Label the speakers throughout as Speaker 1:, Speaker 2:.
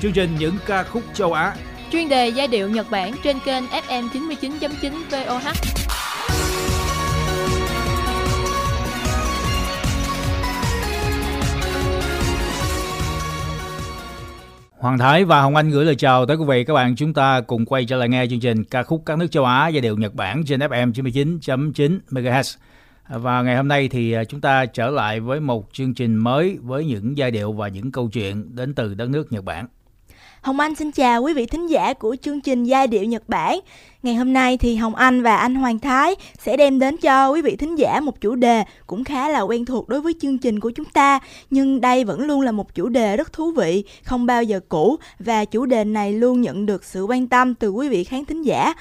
Speaker 1: Chương trình những ca khúc châu Á
Speaker 2: Chuyên đề giai điệu Nhật Bản trên kênh FM 99.9 VOH.
Speaker 1: Hoàng Thái và Hồng Anh gửi lời chào tới quý vị các bạn. Chúng ta cùng quay trở lại nghe chương trình ca khúc các nước châu Á giai điệu Nhật Bản trên FM 99.9 MHz. Và ngày hôm nay thì à, chúng ta trở lại với một chương trình mới với những giai điệu và những câu chuyện đến từ đất nước Nhật Bản.
Speaker 3: Hồng Anh xin chào quý vị thính giả của chương trình Giai điệu Nhật Bản. Ngày hôm nay thì Hồng Anh và anh Hoàng Thái sẽ đem đến cho quý vị thính giả một chủ đề cũng khá là quen thuộc đối với chương trình của chúng ta, nhưng đây vẫn luôn là một chủ đề rất thú vị, không bao giờ cũ và chủ đề này luôn nhận được sự quan tâm từ quý vị khán thính giả.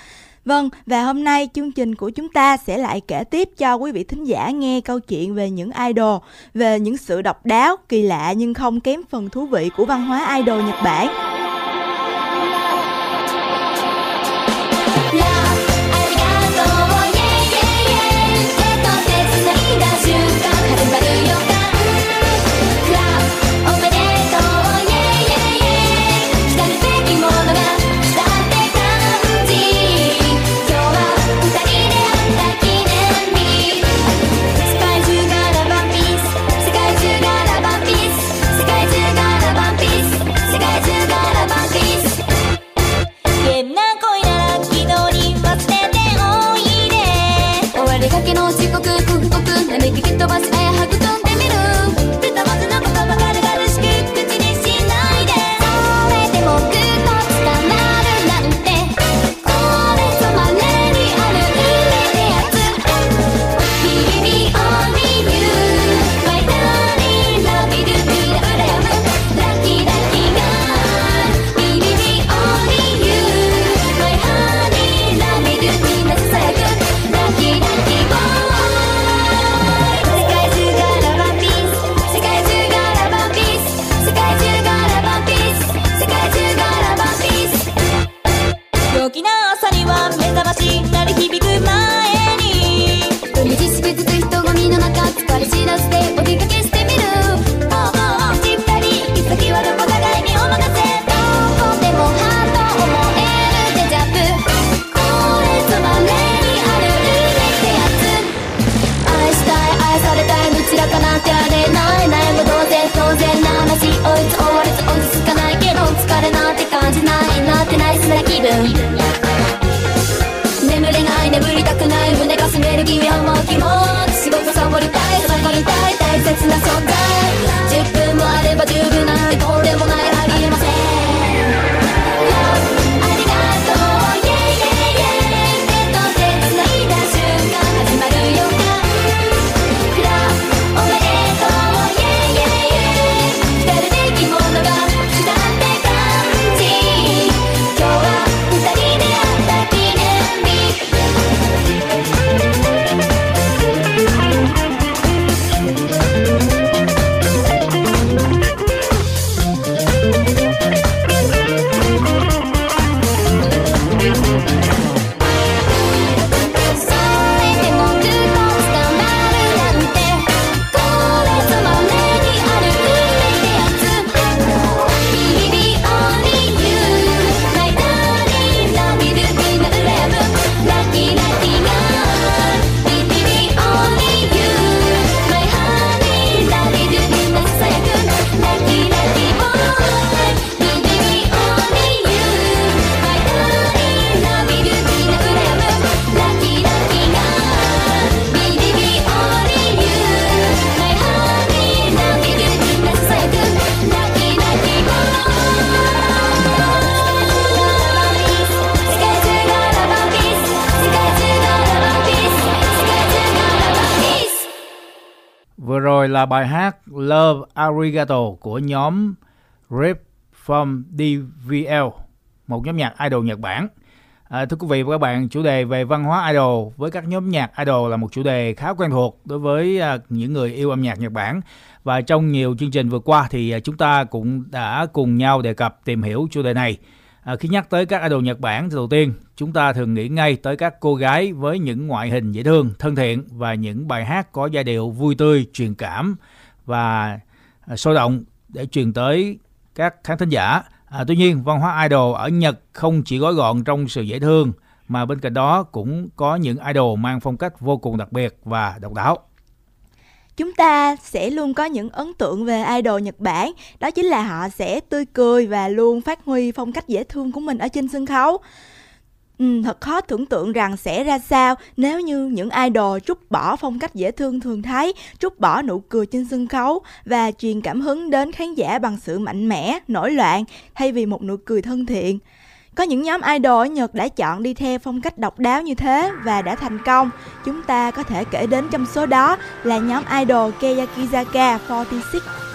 Speaker 3: Vâng, và hôm nay chương trình của chúng ta sẽ lại kể tiếp cho quý vị thính giả nghe câu chuyện về những idol, về những sự độc đáo, kỳ lạ nhưng không kém phần thú vị của văn hóa idol Nhật Bản.
Speaker 1: Là bài hát Love Arigato của nhóm Rip from DVL, một nhóm nhạc idol Nhật Bản. À, thưa quý vị và các bạn, chủ đề về văn hóa idol với các nhóm nhạc idol là một chủ đề khá quen thuộc đối với à, những người yêu âm nhạc Nhật Bản. Và trong nhiều chương trình vừa qua thì à, chúng ta cũng đã cùng nhau đề cập tìm hiểu chủ đề này. À, khi nhắc tới các idol Nhật Bản thì đầu tiên chúng ta thường nghĩ ngay tới các cô gái với những ngoại hình dễ thương, thân thiện và những bài hát có giai điệu vui tươi, truyền cảm và à, sôi động để truyền tới các khán thính giả. À, tuy nhiên, văn hóa idol ở Nhật không chỉ gói gọn trong sự dễ thương mà bên cạnh đó cũng có những idol mang phong cách vô cùng đặc biệt và độc đáo
Speaker 4: chúng ta sẽ luôn có những ấn tượng về idol Nhật Bản, đó chính là họ sẽ tươi cười và luôn phát huy phong cách dễ thương của mình ở trên sân khấu. Ừ, thật khó tưởng tượng rằng sẽ ra sao nếu như những idol trút bỏ phong cách dễ thương thường thấy, trút bỏ nụ cười trên sân khấu và truyền cảm hứng đến khán giả bằng sự mạnh mẽ, nổi loạn thay vì một nụ cười thân thiện. Có những nhóm idol ở Nhật đã chọn đi theo phong cách độc đáo như thế và đã thành công. Chúng ta có thể kể đến trong số đó là nhóm idol Keyakizaka 46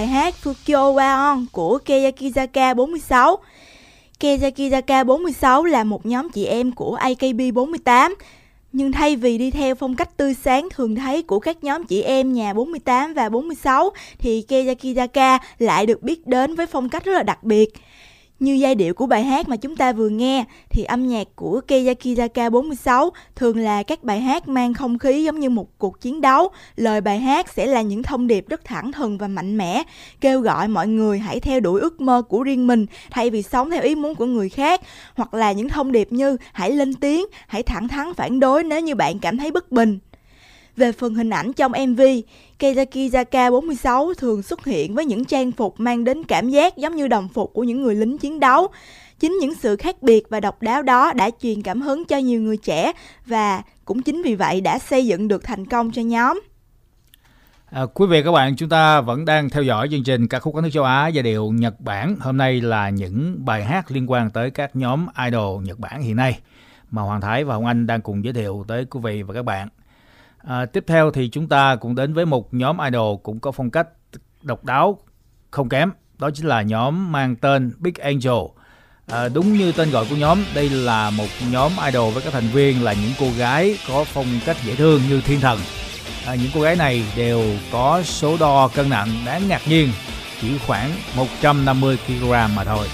Speaker 4: bài hát Fukyo Waon của Keyakizaka 46. Keyakizaka 46 là một nhóm chị em của AKB 48.
Speaker 5: Nhưng thay vì đi theo phong cách tươi sáng thường thấy của các nhóm chị em nhà 48 và 46 thì Keyakizaka lại được biết đến với phong cách rất là đặc biệt. Như giai điệu của bài hát mà chúng ta vừa nghe thì âm nhạc của Keyakizaka 46 thường là các bài hát mang không khí giống như một cuộc chiến đấu. Lời bài hát sẽ là những thông điệp rất thẳng thừng và mạnh mẽ, kêu gọi mọi người hãy theo đuổi ước mơ của riêng mình thay vì sống theo ý muốn của người khác, hoặc là những thông điệp như hãy lên tiếng, hãy thẳng thắn phản đối nếu như bạn cảm thấy bất bình. Về phần hình ảnh trong MV, Keizaki 46 thường xuất hiện với những trang phục mang đến cảm giác giống như đồng phục của những người lính chiến đấu. Chính những sự khác biệt và độc đáo đó đã truyền cảm hứng cho nhiều người trẻ và cũng chính vì vậy đã xây dựng được thành công cho nhóm.
Speaker 4: À, quý vị các bạn, chúng ta vẫn đang theo dõi chương trình ca khúc các nước châu Á và điệu Nhật Bản. Hôm nay là những bài hát liên quan tới các nhóm idol Nhật Bản hiện nay mà Hoàng Thái và Hồng Anh đang cùng giới thiệu tới quý vị và các bạn. À, tiếp theo thì chúng ta cũng đến với một nhóm idol cũng có phong cách độc đáo không kém. Đó chính là nhóm mang tên Big Angel. À, đúng như tên gọi của nhóm, đây là một nhóm idol với các thành viên là những cô gái có phong cách dễ thương như thiên thần. À, những cô gái này đều có số đo cân nặng đáng ngạc nhiên, chỉ khoảng 150 kg mà thôi.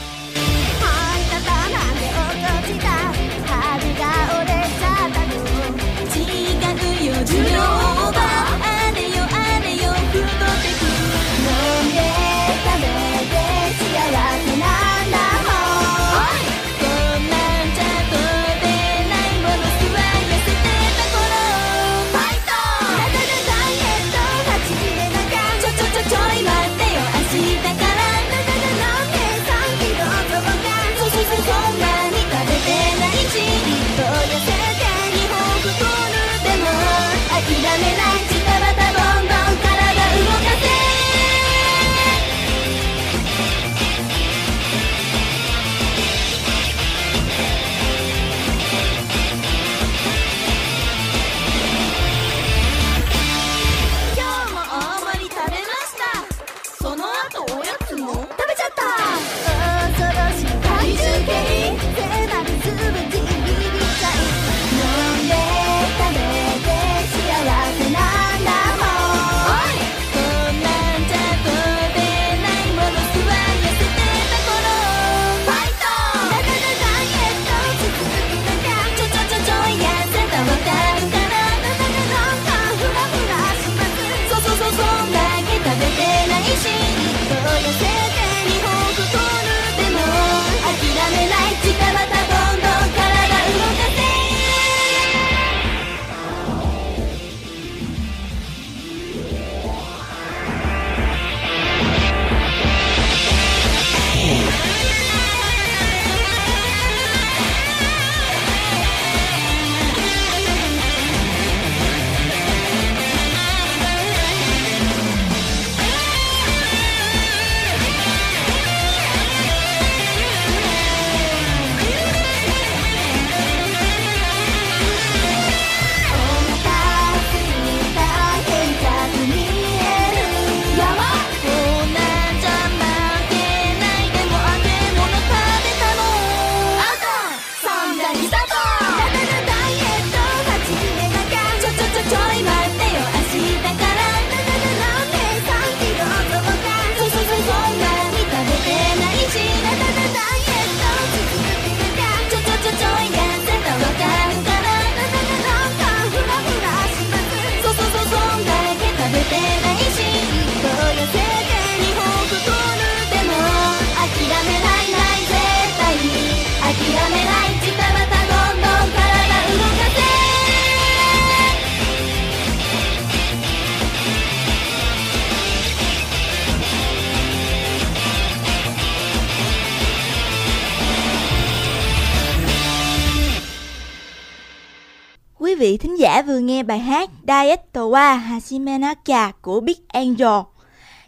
Speaker 5: Đã vừa nghe bài hát Diet wa Hashime Naka của Big Angel.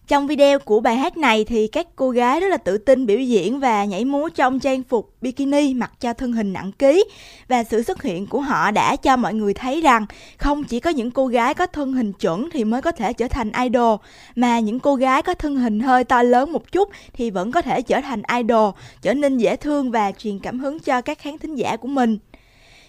Speaker 5: Trong video của bài hát này thì các cô gái rất là tự tin biểu diễn và nhảy múa trong trang phục bikini mặc cho thân hình nặng ký và sự xuất hiện của họ đã cho mọi người thấy rằng không chỉ có những cô gái có thân hình chuẩn thì mới có thể trở thành idol mà những cô gái có thân hình hơi to lớn một chút thì vẫn có thể trở thành idol, trở nên dễ thương và truyền cảm hứng cho các khán thính giả của mình.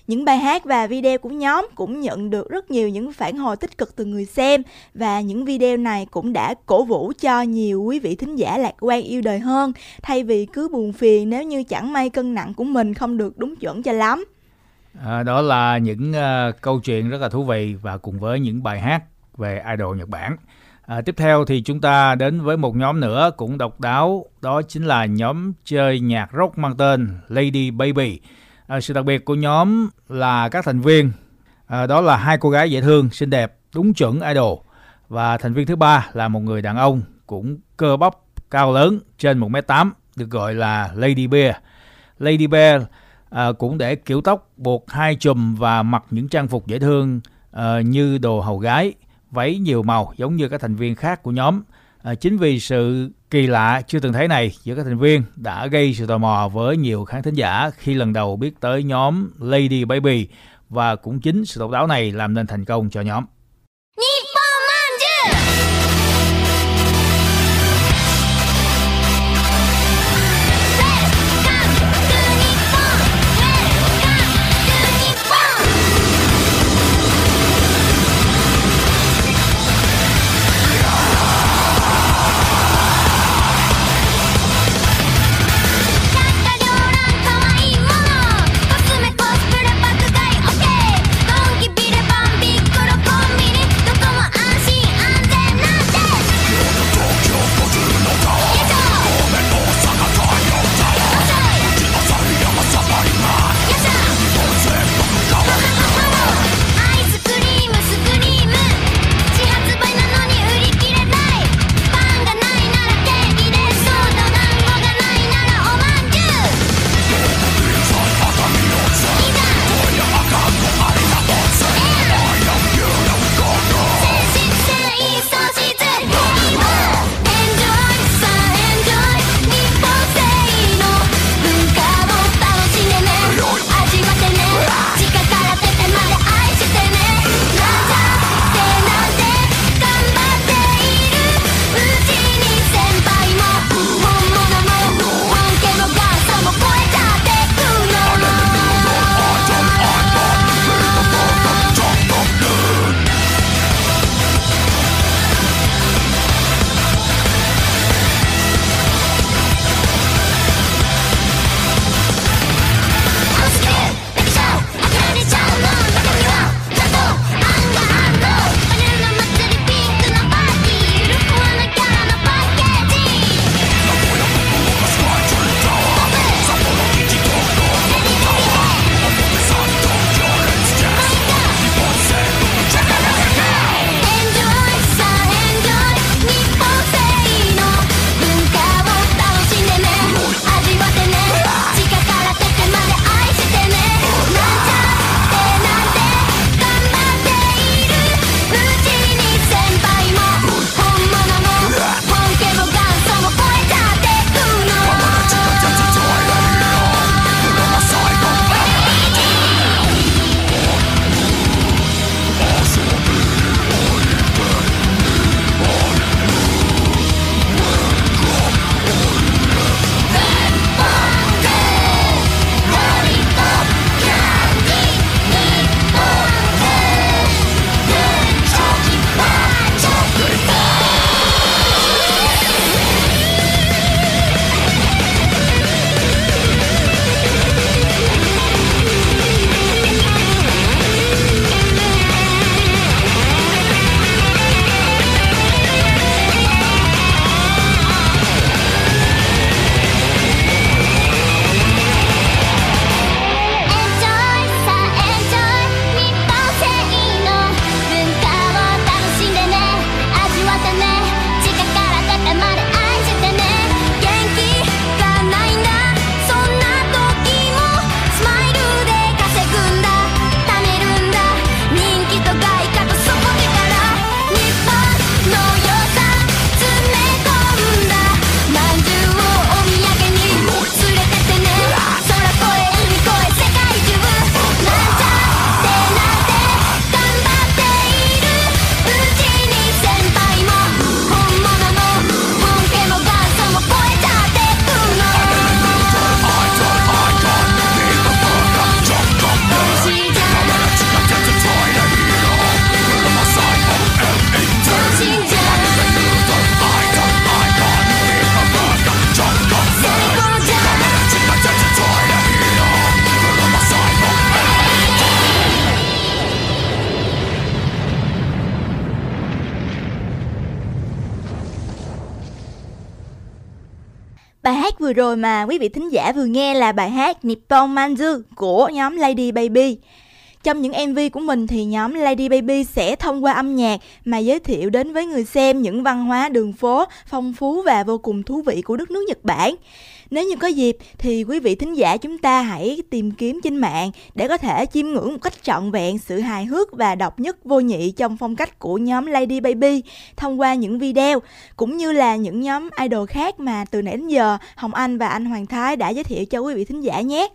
Speaker 5: Những bài hát và video của nhóm cũng nhận được rất nhiều những phản hồi tích cực từ người xem và những video này cũng đã cổ vũ cho nhiều quý vị thính giả lạc quan yêu đời hơn thay vì cứ buồn phiền nếu như chẳng may cân nặng của mình không được đúng chuẩn cho lắm.
Speaker 1: À, đó là những uh, câu chuyện rất là thú vị và cùng với những bài hát về idol Nhật Bản. À, tiếp theo thì chúng ta đến với một nhóm nữa cũng độc đáo, đó chính là nhóm chơi nhạc rock mang tên Lady Baby. À, sự đặc biệt của nhóm là các thành viên, à, đó là hai cô gái dễ thương, xinh đẹp, đúng chuẩn idol. Và thành viên thứ ba là một người đàn ông cũng cơ bắp cao lớn trên 1m8 được gọi là Lady Bear. Lady Bear à, cũng để kiểu tóc buộc hai chùm và mặc những trang phục dễ thương à, như đồ hầu gái váy nhiều màu giống như các thành viên khác của nhóm. À, chính vì sự kỳ lạ, chưa từng thấy này giữa các thành viên đã gây sự tò mò với nhiều khán thính giả khi lần đầu biết tới nhóm Lady Baby và cũng chính sự độc đáo này làm nên thành công cho nhóm.
Speaker 4: Vừa rồi mà quý vị thính giả vừa nghe là bài hát Nippon Manju của nhóm Lady Baby. Trong những MV của mình thì nhóm Lady Baby sẽ thông qua âm nhạc mà giới thiệu đến với người xem những văn hóa đường phố phong phú và vô cùng thú vị của đất nước Nhật Bản. Nếu như có dịp thì quý vị thính giả chúng ta hãy tìm kiếm trên mạng để có thể chiêm ngưỡng một cách trọn vẹn sự hài hước và độc nhất vô nhị trong phong cách của nhóm Lady Baby thông qua những video, cũng như là những nhóm idol khác mà từ nãy đến giờ Hồng Anh và anh Hoàng Thái đã giới thiệu cho quý vị thính giả nhé.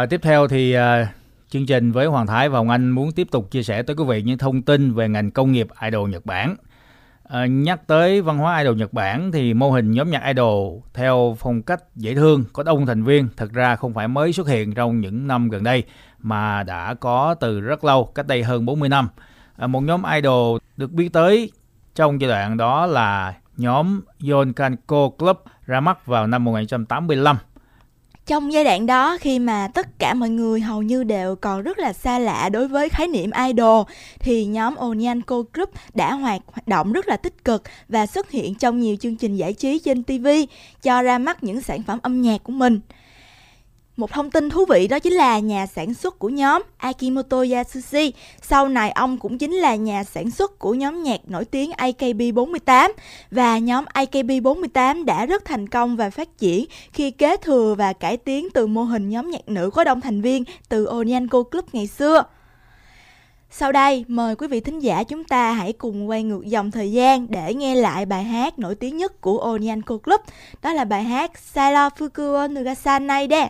Speaker 1: Và tiếp theo thì uh, chương trình với Hoàng Thái và Hồng Anh muốn tiếp tục chia sẻ tới quý vị những thông tin về ngành công nghiệp idol Nhật Bản. À, nhắc tới văn hóa idol Nhật Bản thì mô hình nhóm nhạc idol theo phong cách dễ thương có đông thành viên thật ra không phải mới xuất hiện trong những năm gần đây mà đã có từ rất lâu, cách đây hơn 40 năm. À, một nhóm idol được biết tới trong giai đoạn đó là nhóm Yonkanko Club ra mắt vào năm 1985
Speaker 3: trong giai đoạn đó, khi mà tất cả mọi người hầu như đều còn rất là xa lạ đối với khái niệm idol, thì nhóm Onyanko Group đã hoạt hoạt động rất là tích cực và xuất hiện trong nhiều chương trình giải trí trên TV cho ra mắt những sản phẩm âm nhạc của mình. Một thông tin thú vị đó chính là nhà sản xuất của nhóm Akimoto Yasushi. Sau này ông cũng chính là nhà sản xuất của nhóm nhạc nổi tiếng AKB48 và nhóm AKB48 đã rất thành công và phát triển khi kế thừa và cải tiến từ mô hình nhóm nhạc nữ có đông thành viên từ Onyanko Club ngày xưa. Sau đây, mời quý vị thính giả chúng ta hãy cùng quay ngược dòng thời gian để nghe lại bài hát nổi tiếng nhất của Onyanko Club. Đó là bài hát Sailor Fukuo Nugasanai de.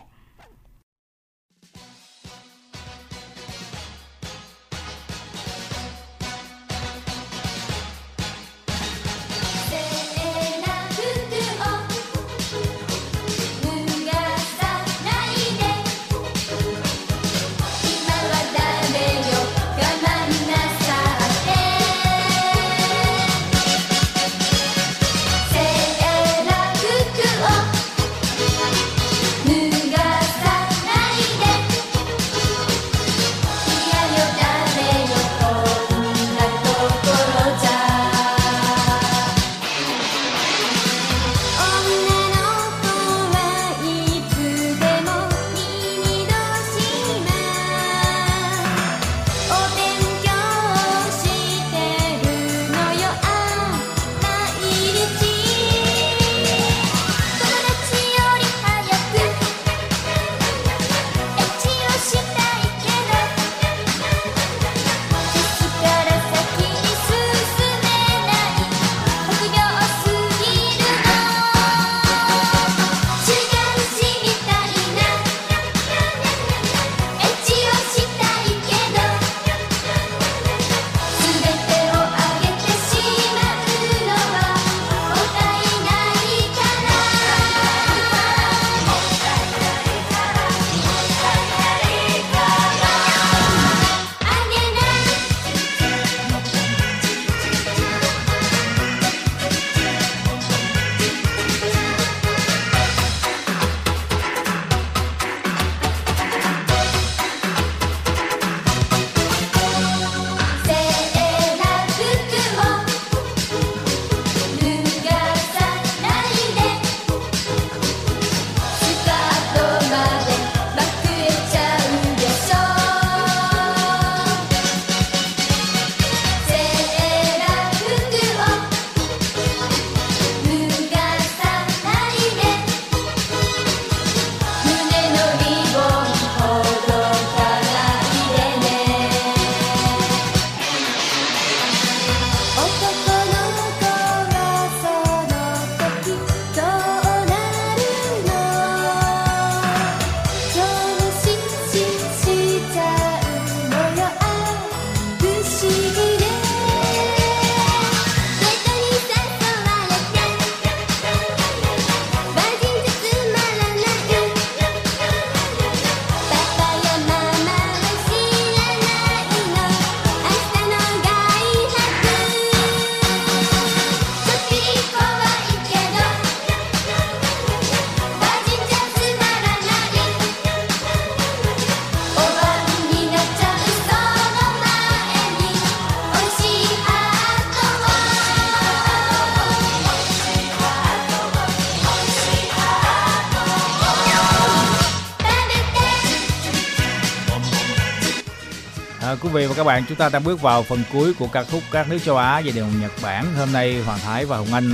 Speaker 1: Bạn, chúng ta đang bước vào phần cuối của ca khúc các nước châu Á và đều Nhật Bản. Hôm nay Hoàng Thái và Hồng Anh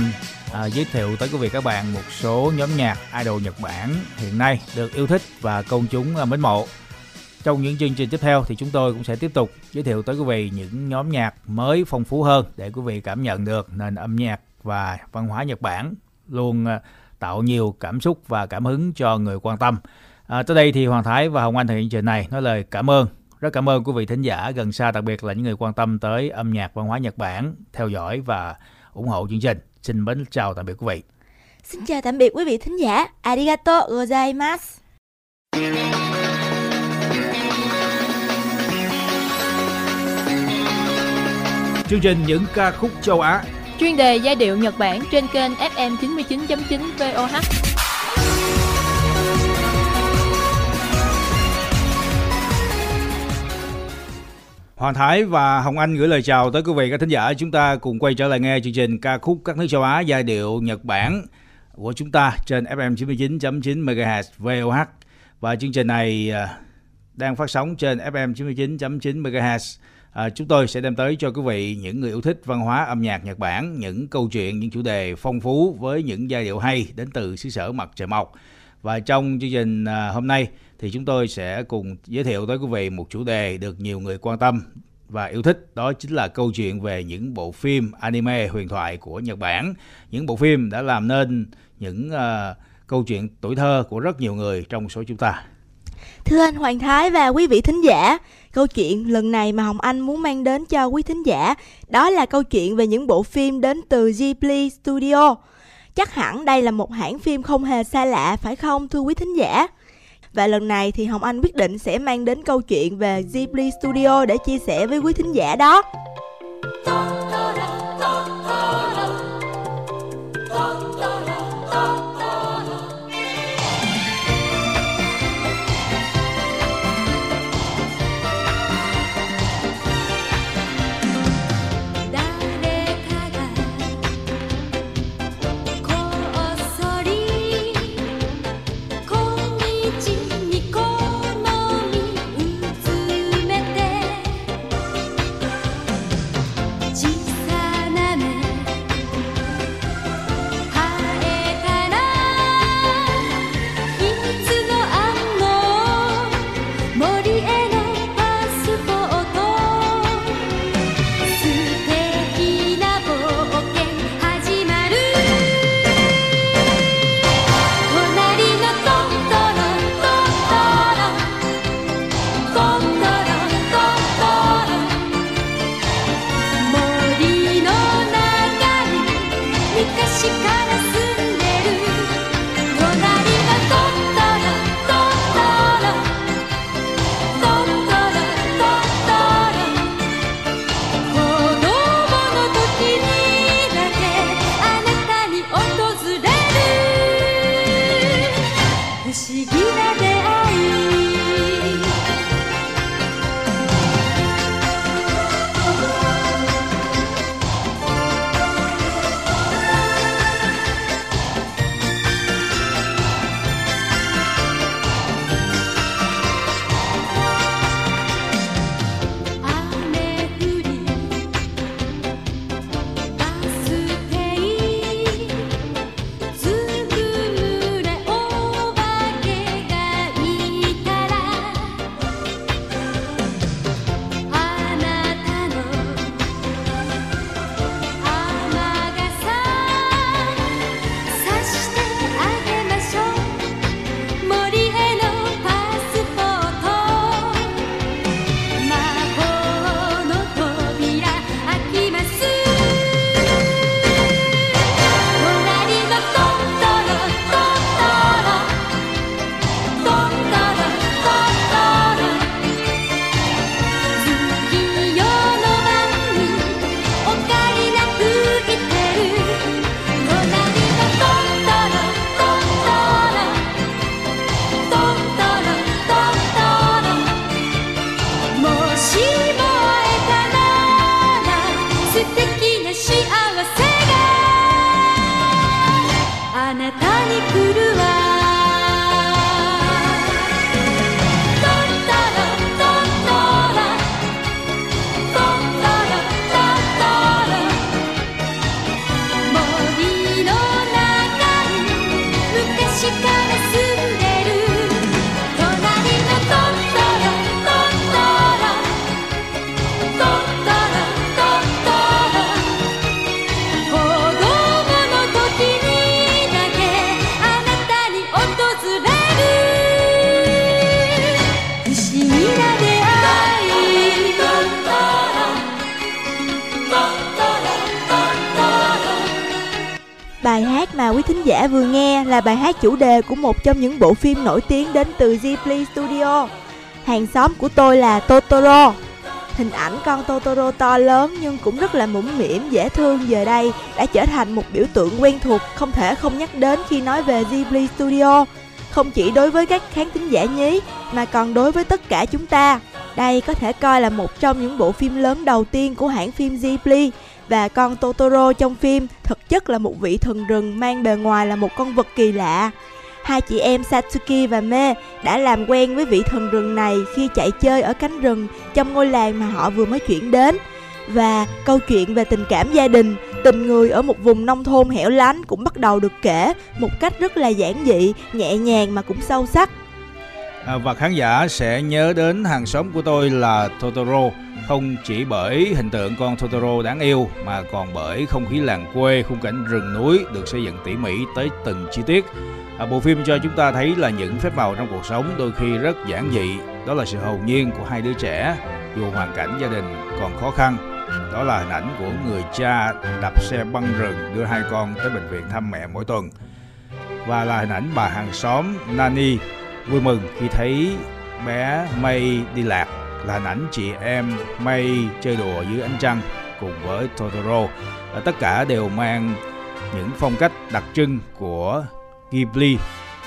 Speaker 1: à, giới thiệu tới quý vị các bạn một số nhóm nhạc idol Nhật Bản hiện nay được yêu thích và công chúng à, mến mộ. Trong những chương trình tiếp theo thì chúng tôi cũng sẽ tiếp tục giới thiệu tới quý vị những nhóm nhạc mới phong phú hơn để quý vị cảm nhận được nền âm nhạc và văn hóa Nhật Bản luôn à, tạo nhiều cảm xúc và cảm hứng cho người quan tâm. À, tới đây thì Hoàng Thái và Hồng Anh thực hiện chương trình này nói lời cảm ơn rất cảm ơn quý vị thính giả gần xa đặc biệt là những người quan tâm tới âm nhạc văn hóa Nhật Bản theo dõi và ủng hộ chương trình. Xin mến chào tạm biệt quý vị.
Speaker 3: Xin chào tạm biệt quý vị thính giả. Arigato gozaimasu.
Speaker 1: Chương trình những ca khúc châu Á
Speaker 2: Chuyên đề giai điệu Nhật Bản trên kênh FM 99.9 VOH.
Speaker 1: Hoàng Thái và Hồng Anh gửi lời chào tới quý vị các thính giả. Chúng ta cùng quay trở lại nghe chương trình ca khúc các nước châu Á giai điệu Nhật Bản của chúng ta trên FM 99.9 MHz VOH. Và chương trình này à, đang phát sóng trên FM 99.9 MHz. À, chúng tôi sẽ đem tới cho quý vị những người yêu thích văn hóa âm nhạc Nhật Bản, những câu chuyện, những chủ đề phong phú với những giai điệu hay đến từ xứ sở mặt trời mọc. Và trong chương trình à, hôm nay thì chúng tôi sẽ cùng giới thiệu tới quý vị một chủ đề được nhiều người quan tâm và yêu thích đó chính là câu chuyện về những bộ phim anime huyền thoại của Nhật Bản những bộ phim đã làm nên những uh, câu chuyện tuổi thơ của rất nhiều người trong số chúng ta
Speaker 3: Thưa anh Hoàng Thái và quý vị thính giả, câu chuyện lần này mà Hồng Anh muốn mang đến cho quý thính giả đó là câu chuyện về những bộ phim đến từ Ghibli Studio. Chắc hẳn đây là một hãng phim không hề xa lạ phải không thưa quý thính giả? Và lần này thì Hồng Anh quyết định sẽ mang đến câu chuyện về Ghibli Studio để chia sẻ với quý thính giả đó.「là bài hát chủ đề của một trong những bộ phim nổi tiếng đến từ Ghibli Studio. Hàng xóm của tôi là Totoro. Hình ảnh con Totoro to lớn nhưng cũng rất là mũm mĩm, dễ thương giờ đây đã trở thành một biểu tượng quen thuộc không thể không nhắc đến khi nói về Ghibli Studio. Không chỉ đối với các khán thính giả nhí mà còn đối với tất cả chúng ta.
Speaker 5: Đây có thể coi là một trong những bộ phim lớn đầu tiên của hãng phim Ghibli và con Totoro trong phim thực chất là một vị thần rừng mang bề ngoài là một con vật kỳ lạ. Hai chị em Satsuki và Me đã làm quen với vị thần rừng này khi chạy chơi ở cánh rừng trong ngôi làng mà họ vừa mới chuyển đến. Và câu chuyện về tình cảm gia đình, tình người ở một vùng nông thôn hẻo lánh cũng bắt đầu được kể một cách rất là giản dị, nhẹ nhàng mà cũng sâu sắc.
Speaker 1: À, và khán giả sẽ nhớ đến hàng xóm của tôi là Totoro không chỉ bởi hình tượng con Totoro đáng yêu mà còn bởi không khí làng quê, khung cảnh rừng núi được xây dựng tỉ mỉ tới từng chi tiết. À, bộ phim cho chúng ta thấy là những phép màu trong cuộc sống đôi khi rất giản dị, đó là sự hồn nhiên của hai đứa trẻ dù hoàn cảnh gia đình còn khó khăn. Đó là hình ảnh của người cha đạp xe băng rừng đưa hai con tới bệnh viện thăm mẹ mỗi tuần. Và là hình ảnh bà hàng xóm Nani vui mừng khi thấy bé May đi lạc là hình ảnh chị em May chơi đùa dưới ánh trăng cùng với Totoro. Tất cả đều mang những phong cách đặc trưng của Ghibli.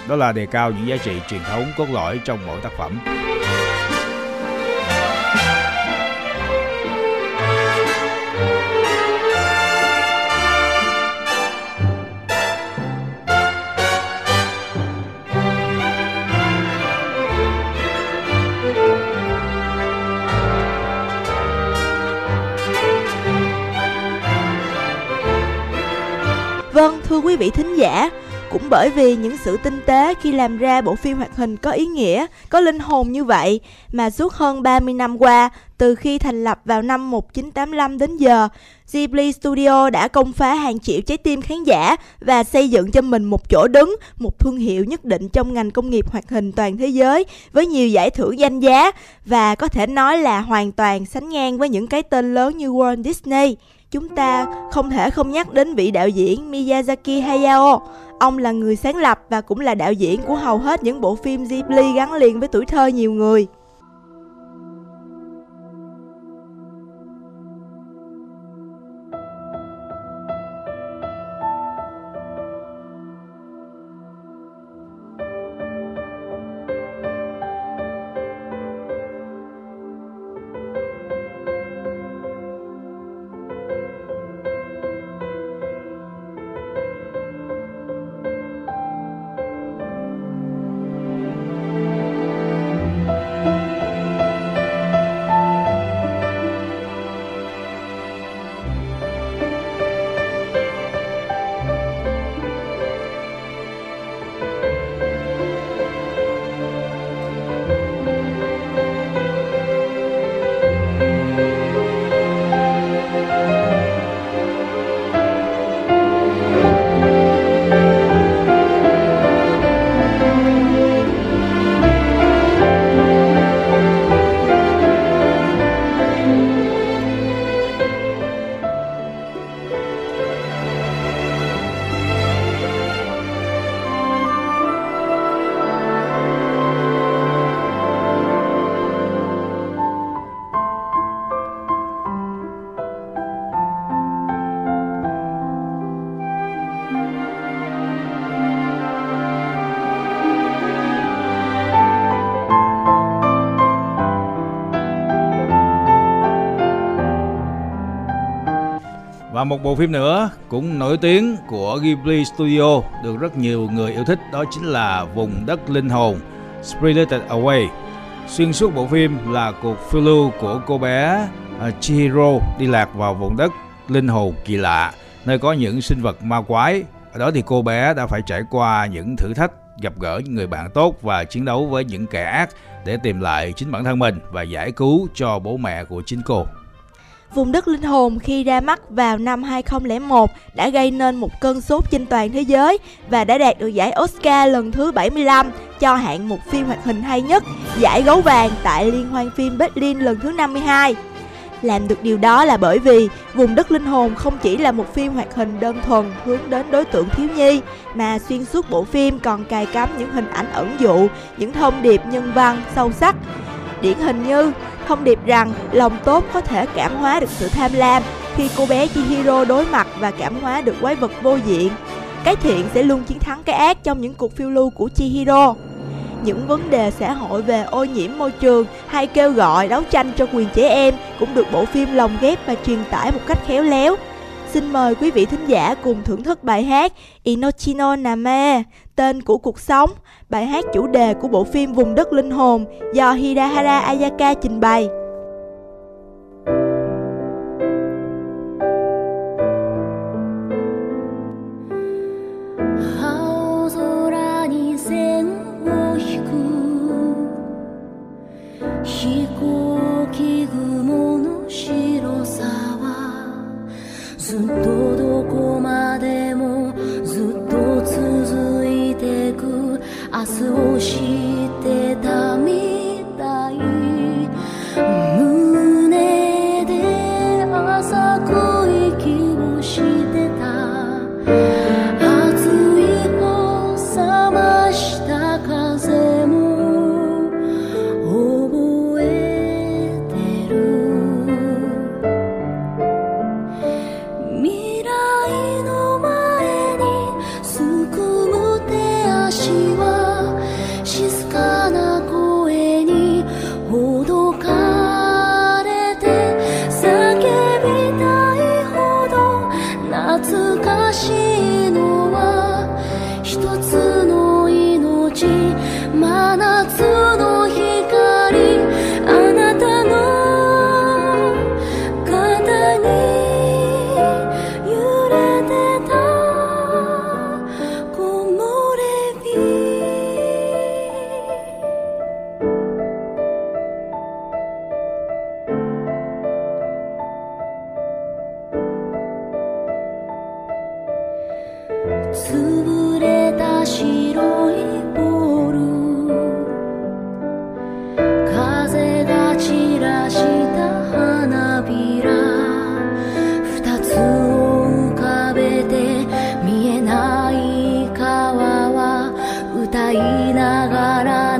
Speaker 1: Đó là đề cao những giá trị truyền thống cốt lõi trong mỗi tác phẩm.
Speaker 5: Vâng, thưa quý vị thính giả, cũng bởi vì những sự tinh tế khi làm ra bộ phim hoạt hình có ý nghĩa, có linh hồn như vậy mà suốt hơn 30 năm qua, từ khi thành lập vào năm 1985 đến giờ, Ghibli Studio đã công phá hàng triệu trái tim khán giả và xây dựng cho mình một chỗ đứng, một thương hiệu nhất định trong ngành công nghiệp hoạt hình toàn thế giới với nhiều giải thưởng danh giá và có thể nói là hoàn toàn sánh ngang với những cái tên lớn như Walt Disney. Chúng ta không thể không nhắc đến vị đạo diễn Miyazaki Hayao. Ông là người sáng lập và cũng là đạo diễn của hầu hết những bộ phim Ghibli gắn liền với tuổi thơ nhiều người.
Speaker 1: Một bộ phim nữa cũng nổi tiếng của Ghibli Studio, được rất nhiều người yêu thích, đó chính là Vùng đất linh hồn, Spirited Away. Xuyên suốt bộ phim là cuộc phiêu lưu của cô bé à, Chihiro đi lạc vào vùng đất linh hồn kỳ lạ, nơi có những sinh vật ma quái. Ở đó thì cô bé đã phải trải qua những thử thách, gặp gỡ những người bạn tốt và chiến đấu với những kẻ ác để tìm lại chính bản thân mình và giải cứu cho bố mẹ của chính cô.
Speaker 5: Vùng đất linh hồn khi ra mắt vào năm 2001 đã gây nên một cơn sốt trên toàn thế giới và đã đạt được giải Oscar lần thứ 75 cho hạng mục phim hoạt hình hay nhất, giải gấu vàng tại Liên hoan phim Berlin lần thứ 52. Làm được điều đó là bởi vì Vùng đất linh hồn không chỉ là một phim hoạt hình đơn thuần hướng đến đối tượng thiếu nhi mà xuyên suốt bộ phim còn cài cắm những hình ảnh ẩn dụ, những thông điệp nhân văn sâu sắc. Điển hình như thông điệp rằng lòng tốt có thể cảm hóa được sự tham lam khi cô bé Chihiro đối mặt và cảm hóa được quái vật vô diện. Cái thiện sẽ luôn chiến thắng cái ác trong những cuộc phiêu lưu của Chihiro.
Speaker 4: những vấn đề xã hội về ô nhiễm môi trường hay kêu gọi đấu tranh cho quyền trẻ em cũng được bộ phim lồng ghép và truyền tải một cách khéo léo. Xin mời quý vị thính giả cùng thưởng thức bài hát Inochino Name, tên của cuộc sống, bài hát chủ đề của bộ phim Vùng đất linh hồn do Hidahara Ayaka trình bày.
Speaker 6: 歌いながら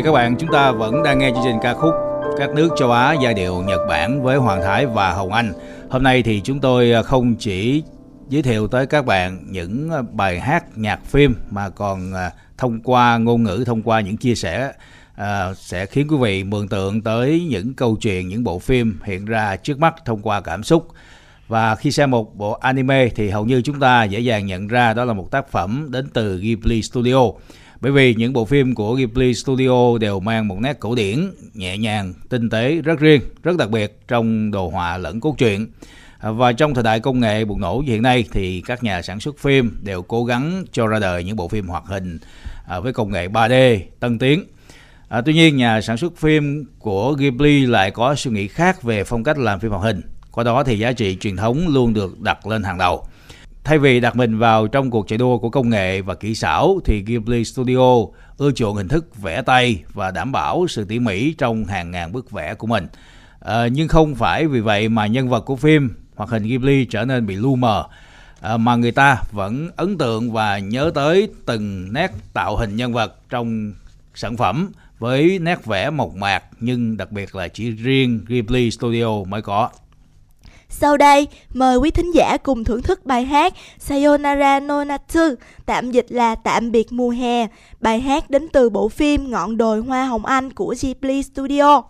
Speaker 1: vị các bạn, chúng ta vẫn đang nghe chương trình ca khúc các nước châu Á giai điệu Nhật Bản với Hoàng Thái và Hồng Anh. Hôm nay thì chúng tôi à, không chỉ giới thiệu tới các bạn những à, bài hát nhạc phim mà còn à, thông qua ngôn ngữ, thông qua những chia sẻ à, sẽ khiến quý vị mường tượng tới những câu chuyện, những bộ phim hiện ra trước mắt thông qua cảm xúc. Và khi xem một bộ anime thì hầu như chúng ta dễ dàng nhận ra đó là một tác phẩm đến từ Ghibli Studio. Bởi vì những bộ phim của Ghibli Studio đều mang một nét cổ điển, nhẹ nhàng, tinh tế rất riêng, rất đặc biệt trong đồ họa lẫn cốt truyện. À, và trong thời đại công nghệ bùng nổ hiện nay thì các nhà sản xuất phim đều cố gắng cho ra đời những bộ phim hoạt hình à, với công nghệ 3D tân tiến. À, tuy nhiên nhà sản xuất phim của Ghibli lại có suy nghĩ khác về phong cách làm phim hoạt hình. Qua đó thì giá trị truyền thống luôn được đặt lên hàng đầu. Thay vì đặt mình vào trong cuộc chạy đua của công nghệ và kỹ xảo thì Ghibli Studio ưa chuộng hình thức vẽ tay và đảm bảo sự tỉ mỉ trong hàng ngàn bức vẽ của mình. À, nhưng không phải vì vậy mà nhân vật của phim hoạt hình Ghibli trở nên bị lu mờ à, mà người ta vẫn ấn tượng và nhớ tới từng nét tạo hình nhân vật trong sản phẩm với nét vẽ mộc mạc nhưng đặc biệt là chỉ riêng Ghibli Studio mới có.
Speaker 7: Sau đây, mời quý thính giả cùng thưởng thức bài hát Sayonara no Natsu, tạm dịch là Tạm biệt mùa hè. Bài hát đến từ bộ phim Ngọn đồi hoa hồng Anh của Ghibli Studio.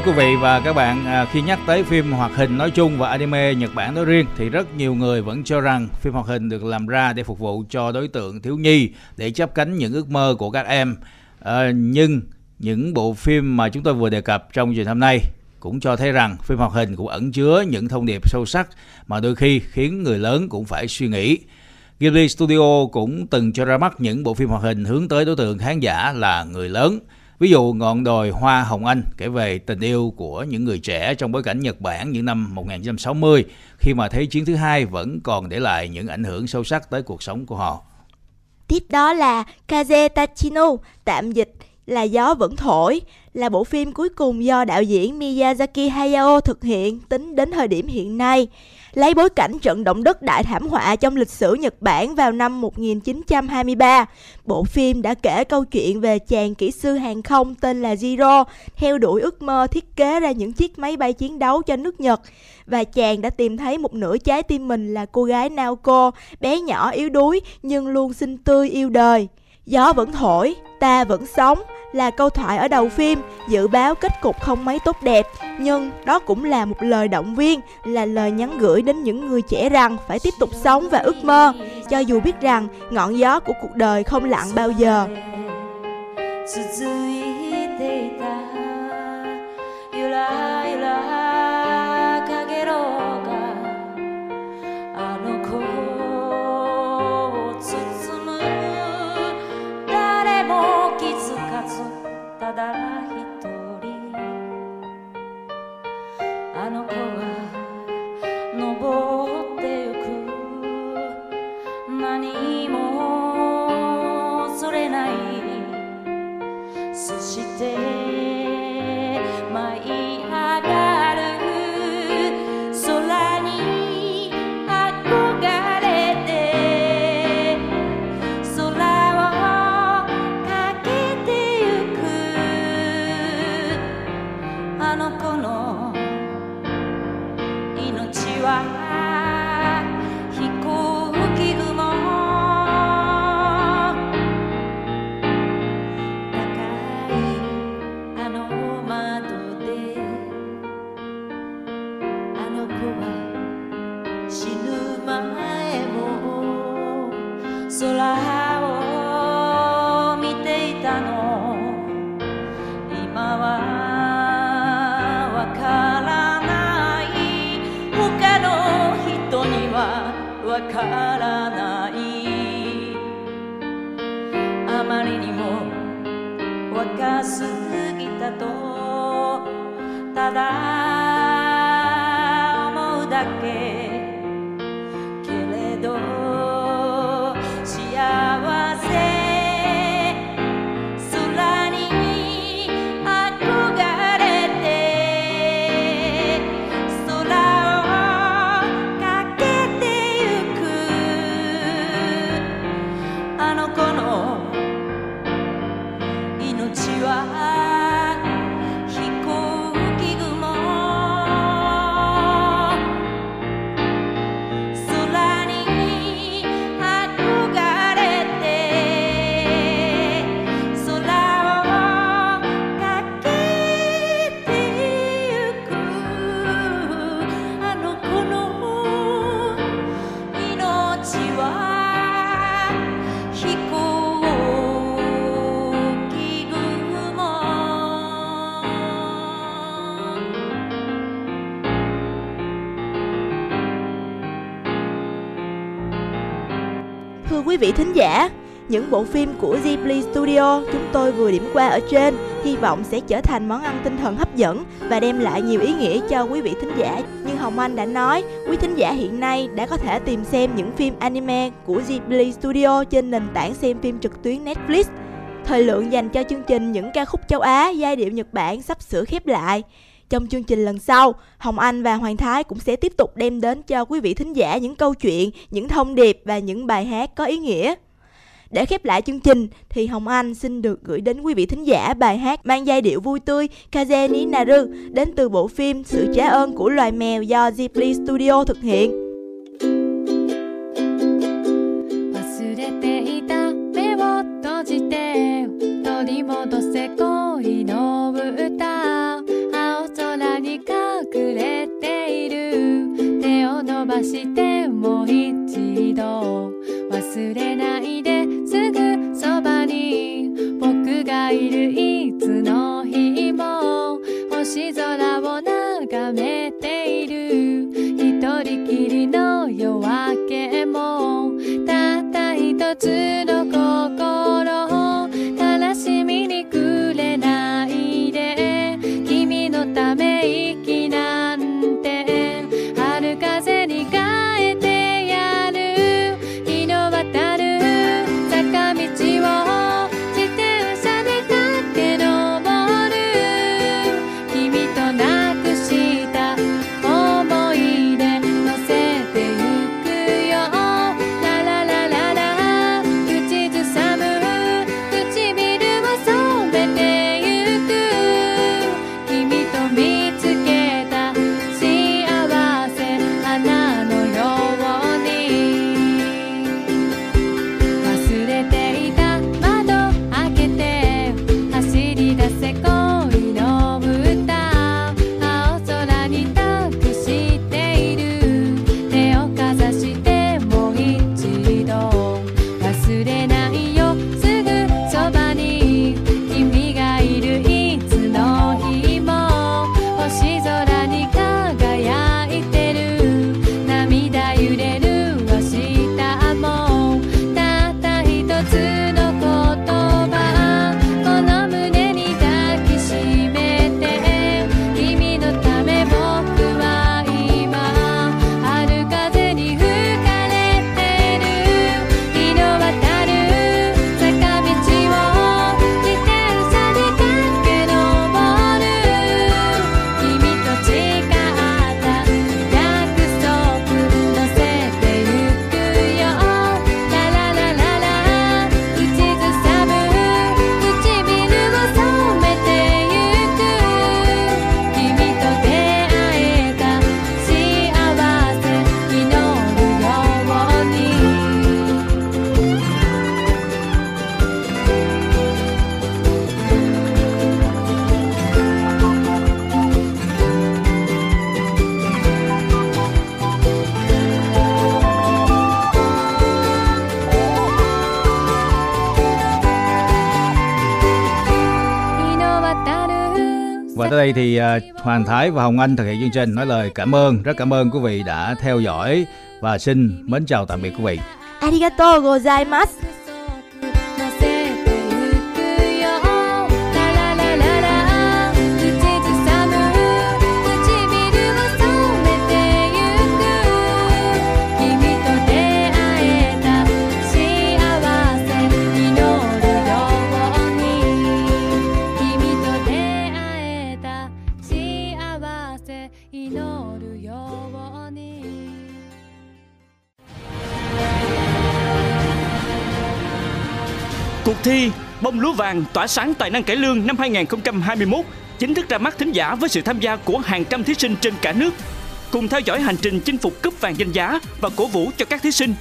Speaker 1: Thưa quý vị và các bạn, à, khi nhắc tới phim hoạt hình nói chung và anime Nhật Bản nói riêng thì rất nhiều người vẫn cho rằng phim hoạt hình được làm ra để phục vụ cho đối tượng thiếu nhi để chấp cánh những ước mơ của các em. À, nhưng những bộ phim mà chúng tôi vừa đề cập trong truyền hôm nay cũng cho thấy rằng phim hoạt hình cũng ẩn chứa những thông điệp sâu sắc mà đôi khi khiến người lớn cũng phải suy nghĩ. Ghibli Studio cũng từng cho ra mắt những bộ phim hoạt hình hướng tới đối tượng khán giả là người lớn. Ví dụ Ngọn đồi Hoa Hồng Anh kể về tình yêu của những người trẻ trong bối cảnh Nhật Bản những năm 1960 khi mà Thế chiến thứ hai vẫn còn để lại những ảnh hưởng sâu sắc tới cuộc sống của họ.
Speaker 5: Tiếp đó là Kaze Tachino, tạm dịch là Gió vẫn thổi, là bộ phim cuối cùng do đạo diễn Miyazaki Hayao thực hiện tính đến thời điểm hiện nay. Lấy bối cảnh trận động đất đại thảm họa trong lịch sử Nhật Bản vào năm 1923, bộ phim đã kể câu chuyện về chàng kỹ sư hàng không tên là Jiro theo đuổi ước mơ thiết kế ra những chiếc máy bay chiến đấu cho nước Nhật và chàng đã tìm thấy một nửa trái tim mình là cô gái Naoko, bé nhỏ yếu đuối nhưng luôn xinh tươi yêu đời. Gió vẫn thổi, ta vẫn sống là câu thoại ở đầu phim dự báo kết cục không mấy tốt đẹp nhưng đó cũng là một lời động viên là lời nhắn gửi đến những người trẻ rằng phải tiếp tục sống và ước mơ cho dù biết rằng ngọn gió của cuộc đời không lặng bao giờ
Speaker 4: 続いていたゆらゆら ただ
Speaker 5: thính giả, những bộ phim của Ghibli Studio chúng tôi vừa điểm qua ở trên hy vọng sẽ trở thành món ăn tinh thần hấp dẫn và đem lại nhiều ý nghĩa cho quý vị thính giả. Như Hồng Anh đã nói, quý thính giả hiện nay đã có thể tìm xem những phim anime của Ghibli Studio trên nền tảng xem phim trực tuyến Netflix. Thời lượng dành cho chương trình những ca khúc châu Á giai điệu Nhật Bản sắp sửa khép lại. Trong chương trình lần sau, Hồng Anh và Hoàng Thái cũng sẽ tiếp tục đem đến cho quý vị thính giả những câu chuyện, những thông điệp và những bài hát có ý nghĩa. Để khép lại chương trình thì Hồng Anh xin được gửi đến quý vị thính giả bài hát mang giai điệu vui tươi Kaze ni Naru đến từ bộ phim Sự trả ơn của loài mèo do Ghibli Studio thực hiện.
Speaker 8: 忘れていた目を閉じて取り戻せ恋 いるいつの日も星空を眺めている。一人きりの夜明けもたった一つの
Speaker 1: Hoàng Thái và Hồng Anh thực hiện chương trình nói lời cảm ơn, rất cảm ơn quý vị đã theo dõi và xin mến chào tạm biệt quý vị.
Speaker 5: Arigato gozaimasu.
Speaker 9: Lúa vàng tỏa sáng tài năng cải lương năm 2021 chính thức ra mắt thính giả với sự tham gia của hàng trăm thí sinh trên cả nước. Cùng theo dõi hành trình chinh phục cúp vàng danh giá và cổ vũ cho các thí sinh.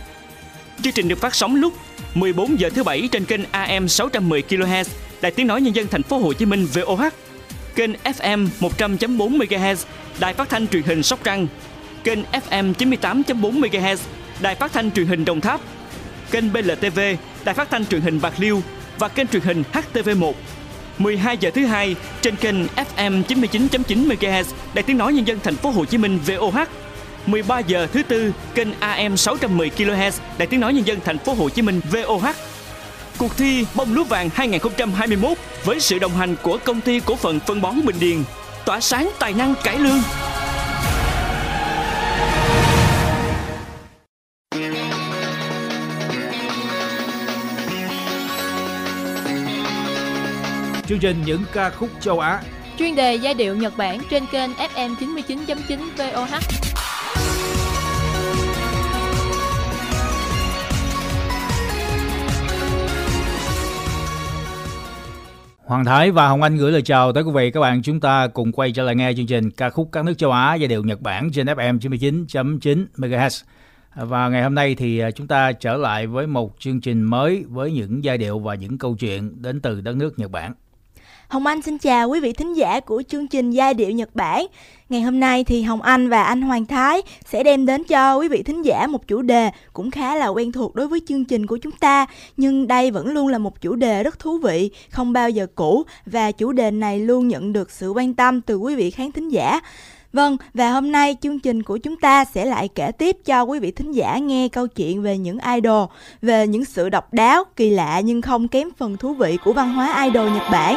Speaker 9: Chương trình được phát sóng lúc 14 giờ thứ bảy trên kênh AM 610 kHz, Đài Tiếng nói nhân dân thành phố Hồ Chí Minh VOH, kênh FM 100.4 MHz, Đài Phát thanh Truyền hình Sóc Trăng, kênh FM 98.4 MHz, Đài Phát thanh Truyền hình Đồng Tháp, kênh BLTV, Đài Phát thanh Truyền hình Bạc Liêu và kênh truyền hình HTV1. 12 giờ thứ hai trên kênh FM 99.9 MHz Đài Tiếng nói nhân dân thành phố Hồ Chí Minh VOH. 13 giờ thứ tư kênh AM 610 kHz Đài Tiếng nói nhân dân thành phố Hồ Chí Minh VOH. Cuộc thi bông lúa vàng 2021 với sự đồng hành của công ty cổ phần phân bón Bình Điền, tỏa sáng tài năng cải lương.
Speaker 1: Chương trình những ca khúc châu Á
Speaker 2: Chuyên đề giai điệu Nhật Bản trên kênh FM 99.9 VOH.
Speaker 1: Hoàng Thái và Hồng Anh gửi lời chào tới quý vị các bạn. Chúng ta cùng quay trở lại nghe chương trình ca khúc các nước châu Á giai điệu Nhật Bản trên FM 99.9 MHz. Và ngày hôm nay thì à, chúng ta trở lại với một chương trình mới với những giai điệu và những câu chuyện đến từ đất nước Nhật Bản.
Speaker 5: Hồng Anh xin chào quý vị thính giả của chương trình Giai điệu Nhật Bản. Ngày hôm nay thì Hồng Anh và anh Hoàng Thái sẽ đem đến cho quý vị thính giả một chủ đề cũng khá là quen thuộc đối với chương trình của chúng ta, nhưng đây vẫn luôn là một chủ đề rất thú vị, không bao giờ cũ và chủ đề này luôn nhận được sự quan tâm từ quý vị khán thính giả. Vâng, và hôm nay chương trình của chúng ta sẽ lại kể tiếp cho quý vị thính giả nghe câu chuyện về những idol, về những sự độc đáo, kỳ lạ nhưng không kém phần thú vị của văn hóa idol Nhật Bản.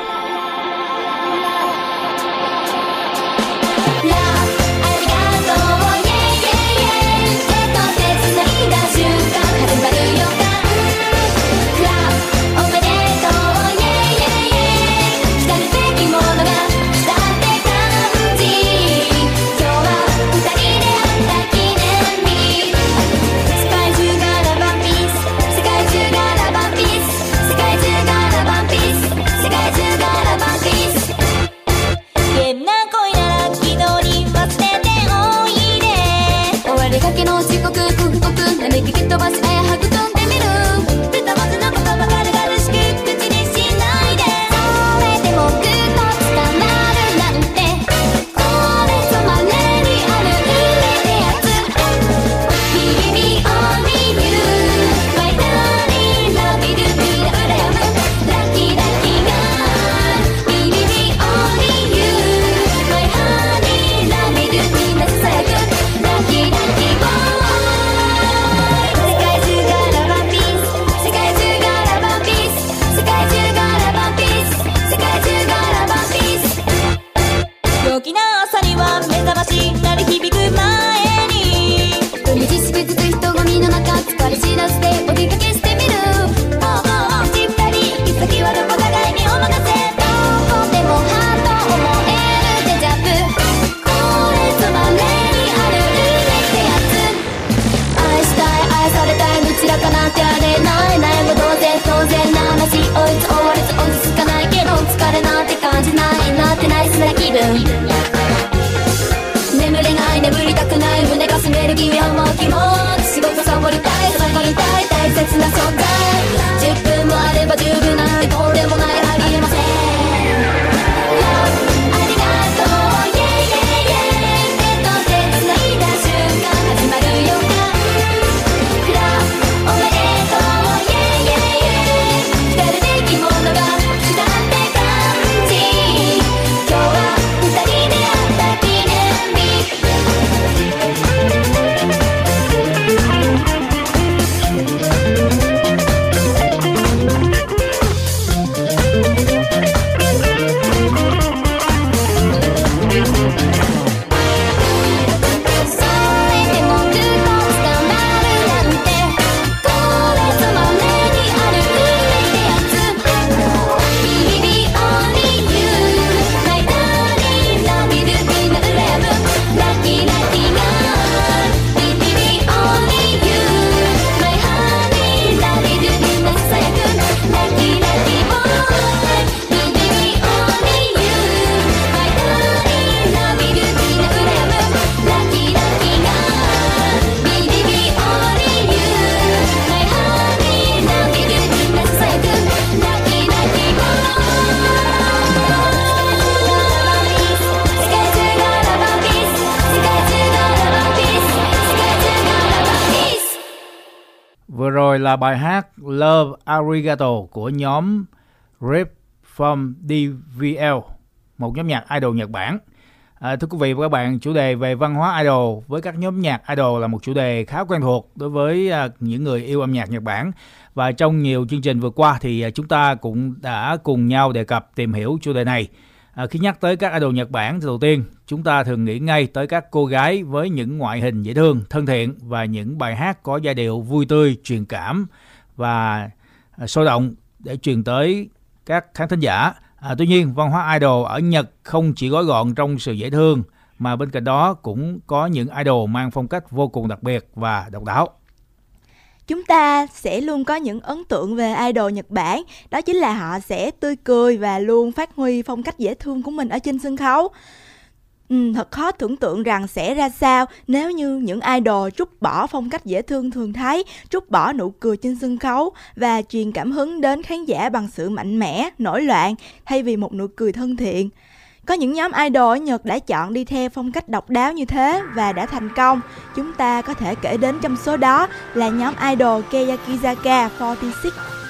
Speaker 3: 陽気な朝には目覚まし鳴り響く前に土日祝日人混みの中疲れ知らずでお出かけしてみるおうおうしっかり行き先はどこ互いにお任せどこでもハート思えるデジャブこれぞまれにある運命ってやつ愛したい愛されたいどちらかなんてあれ。ないないも同然当然な話。追いつ追われつ追いつかないけど疲れなんて感じない。眠れない眠りたくない胸が滑る君はもう気持ち
Speaker 1: là bài hát Love Arigato của nhóm Rip from DVL, một nhóm nhạc idol Nhật Bản. À, thưa quý vị và các bạn, chủ đề về văn hóa idol với các nhóm nhạc idol là một chủ đề khá quen thuộc đối với à, những người yêu âm nhạc Nhật Bản. Và trong nhiều chương trình vừa qua thì à, chúng ta cũng đã cùng nhau đề cập tìm hiểu chủ đề này. À, khi nhắc tới các idol Nhật Bản thì đầu tiên chúng ta thường nghĩ ngay tới các cô gái với những ngoại hình dễ thương, thân thiện và những bài hát có giai điệu vui tươi, truyền cảm và à, sôi động để truyền tới các khán thính giả. À, tuy nhiên, văn hóa idol ở Nhật không chỉ gói gọn trong sự dễ thương mà bên cạnh đó cũng có những idol mang phong cách vô cùng đặc biệt và độc đáo
Speaker 5: chúng ta sẽ luôn có những ấn tượng về idol Nhật Bản, đó chính là họ sẽ tươi cười và luôn phát huy phong cách dễ thương của mình ở trên sân khấu.
Speaker 3: Ừ, thật khó tưởng tượng rằng sẽ ra sao nếu như những idol trút bỏ phong cách dễ thương thường thấy, trút bỏ nụ cười trên sân khấu và truyền cảm hứng đến khán giả bằng sự mạnh mẽ, nổi loạn thay vì một nụ cười thân thiện. Có những nhóm idol ở Nhật đã chọn đi theo phong cách độc đáo như thế và đã thành công. Chúng ta có thể kể đến trong số đó là nhóm idol Keyakizaka 46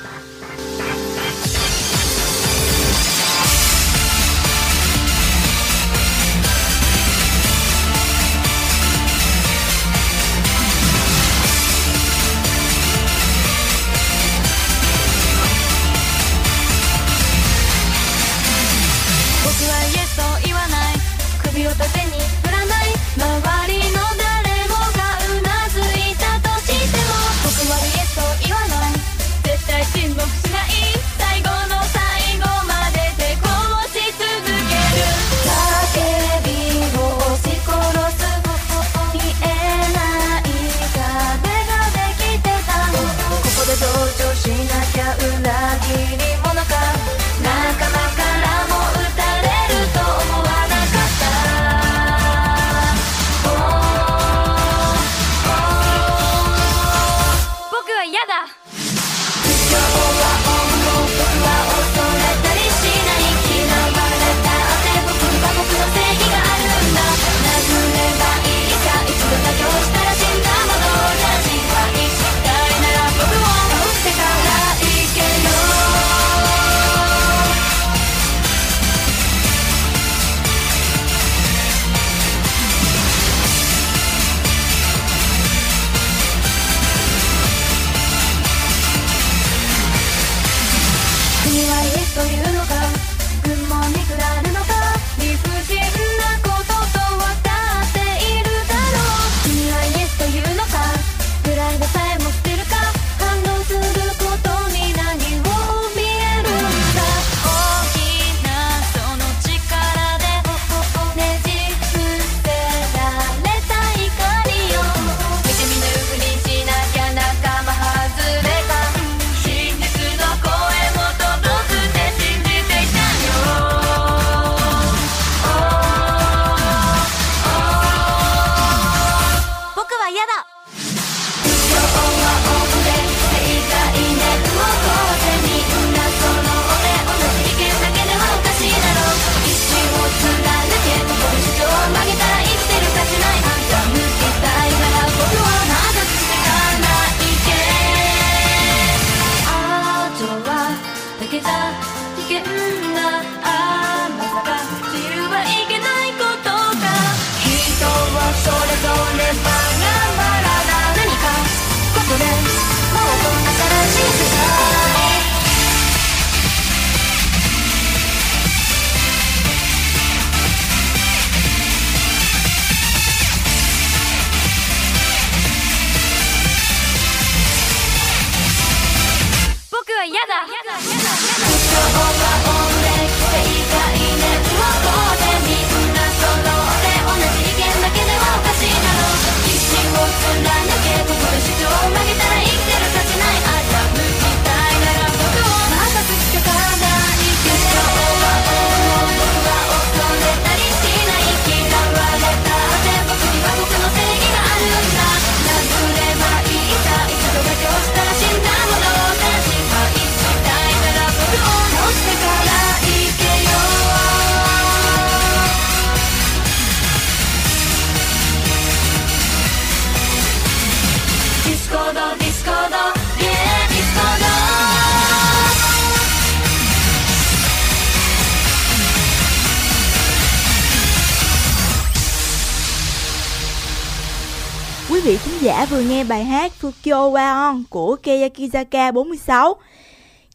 Speaker 3: bài hát Fukyo Waon của Keyakizaka 46.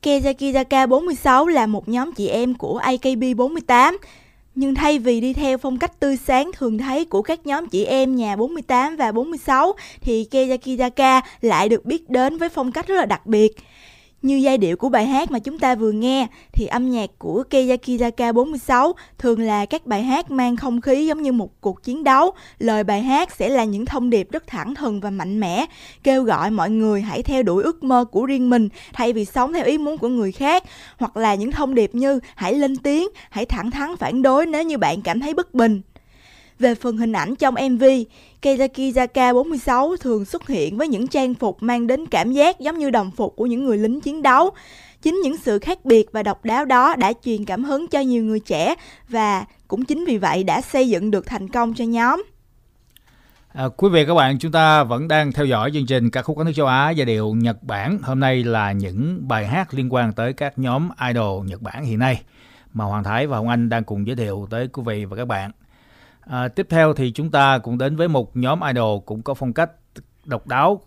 Speaker 3: Keyakizaka 46 là một nhóm chị em của AKB48, nhưng thay vì đi theo phong cách tươi sáng thường thấy của các nhóm chị em nhà 48 và 46 thì Keyakizaka lại được biết đến với phong cách rất là đặc biệt. Như giai điệu của bài hát mà chúng ta vừa nghe thì âm nhạc của Keiakizaka 46 thường là các bài hát mang không khí giống như một cuộc chiến đấu. Lời bài hát sẽ là những thông điệp rất thẳng thừng và mạnh mẽ, kêu gọi mọi người hãy theo đuổi ước mơ của riêng mình thay vì sống theo ý muốn của người khác, hoặc là những thông điệp như hãy lên tiếng, hãy thẳng thắn phản đối nếu như bạn cảm thấy bất bình.
Speaker 5: Về phần hình ảnh trong MV, Keizaki Zaka 46 thường xuất hiện với những trang phục mang đến cảm giác giống như đồng phục của những người lính chiến đấu. Chính những sự khác biệt và độc đáo đó đã truyền cảm hứng cho nhiều người trẻ và cũng chính vì vậy đã xây dựng được thành công cho nhóm.
Speaker 4: À, quý vị các bạn, chúng ta vẫn đang theo dõi chương trình ca khúc các nước châu Á giai điệu Nhật Bản. Hôm nay là những bài hát liên quan tới các nhóm idol Nhật Bản hiện nay mà Hoàng Thái và Hồng Anh đang cùng giới thiệu tới quý vị và các bạn. À, tiếp theo thì chúng ta cũng đến với một nhóm idol cũng có phong cách độc đáo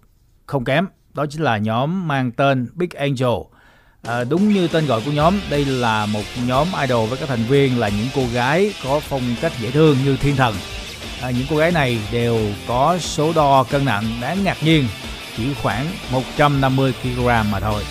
Speaker 4: không kém. Đó chính là nhóm mang tên Big Angel. À, đúng như tên gọi của nhóm, đây là một nhóm idol với các thành viên là những cô gái có phong cách dễ thương như thiên thần. À, những cô gái này đều có số đo cân nặng đáng ngạc nhiên chỉ khoảng 150 kg mà thôi.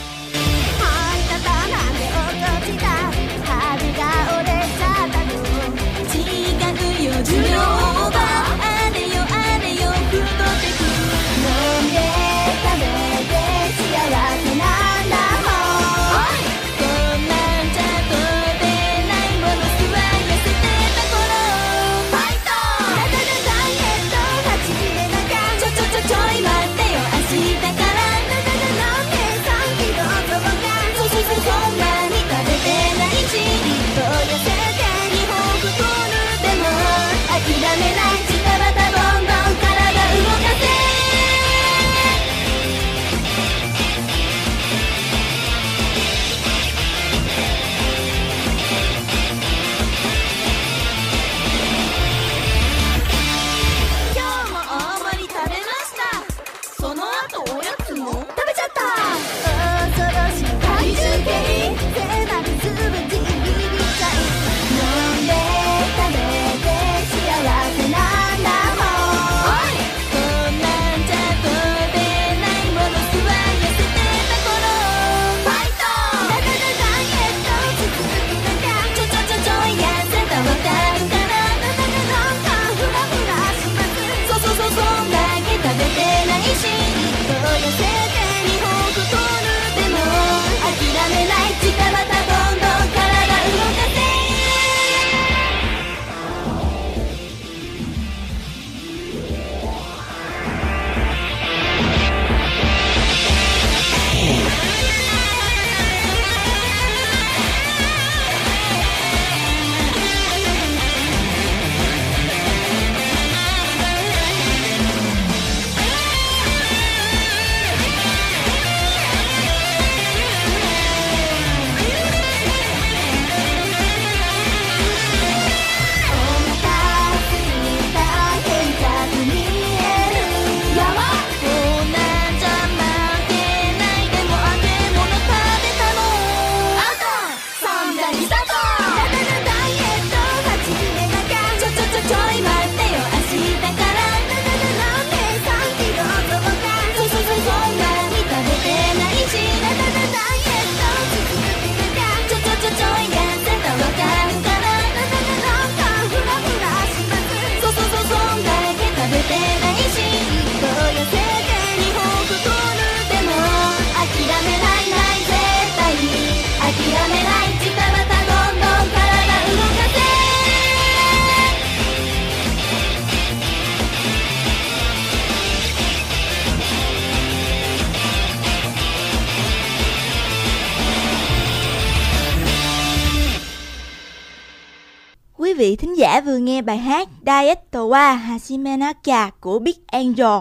Speaker 5: Vừa nghe bài hát Daetowa Hashimenaka của Big Angel.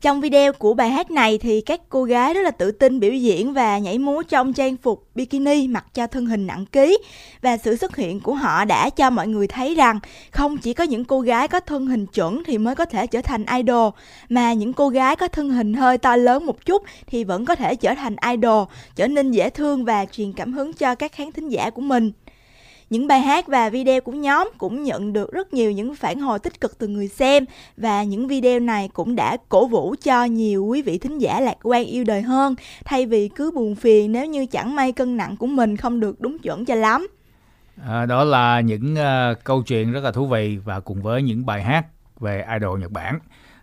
Speaker 5: Trong video của bài hát này thì các cô gái rất là tự tin biểu diễn và nhảy múa trong trang phục bikini mặc cho thân hình nặng ký và sự xuất hiện của họ đã cho mọi người thấy rằng không chỉ có những cô gái có thân hình chuẩn thì mới có thể trở thành idol mà những cô gái có thân hình hơi to lớn một chút thì vẫn có thể trở thành idol, trở nên dễ thương và truyền cảm hứng cho các khán thính giả của mình. Những bài hát và video của nhóm cũng nhận được rất nhiều những phản hồi tích cực từ người xem và những video này cũng đã cổ vũ cho nhiều quý vị thính giả lạc quan yêu đời hơn thay vì cứ buồn phiền nếu như chẳng may cân nặng của mình không được đúng chuẩn cho lắm.
Speaker 4: À, đó là những uh, câu chuyện rất là thú vị và cùng với những bài hát về idol Nhật Bản.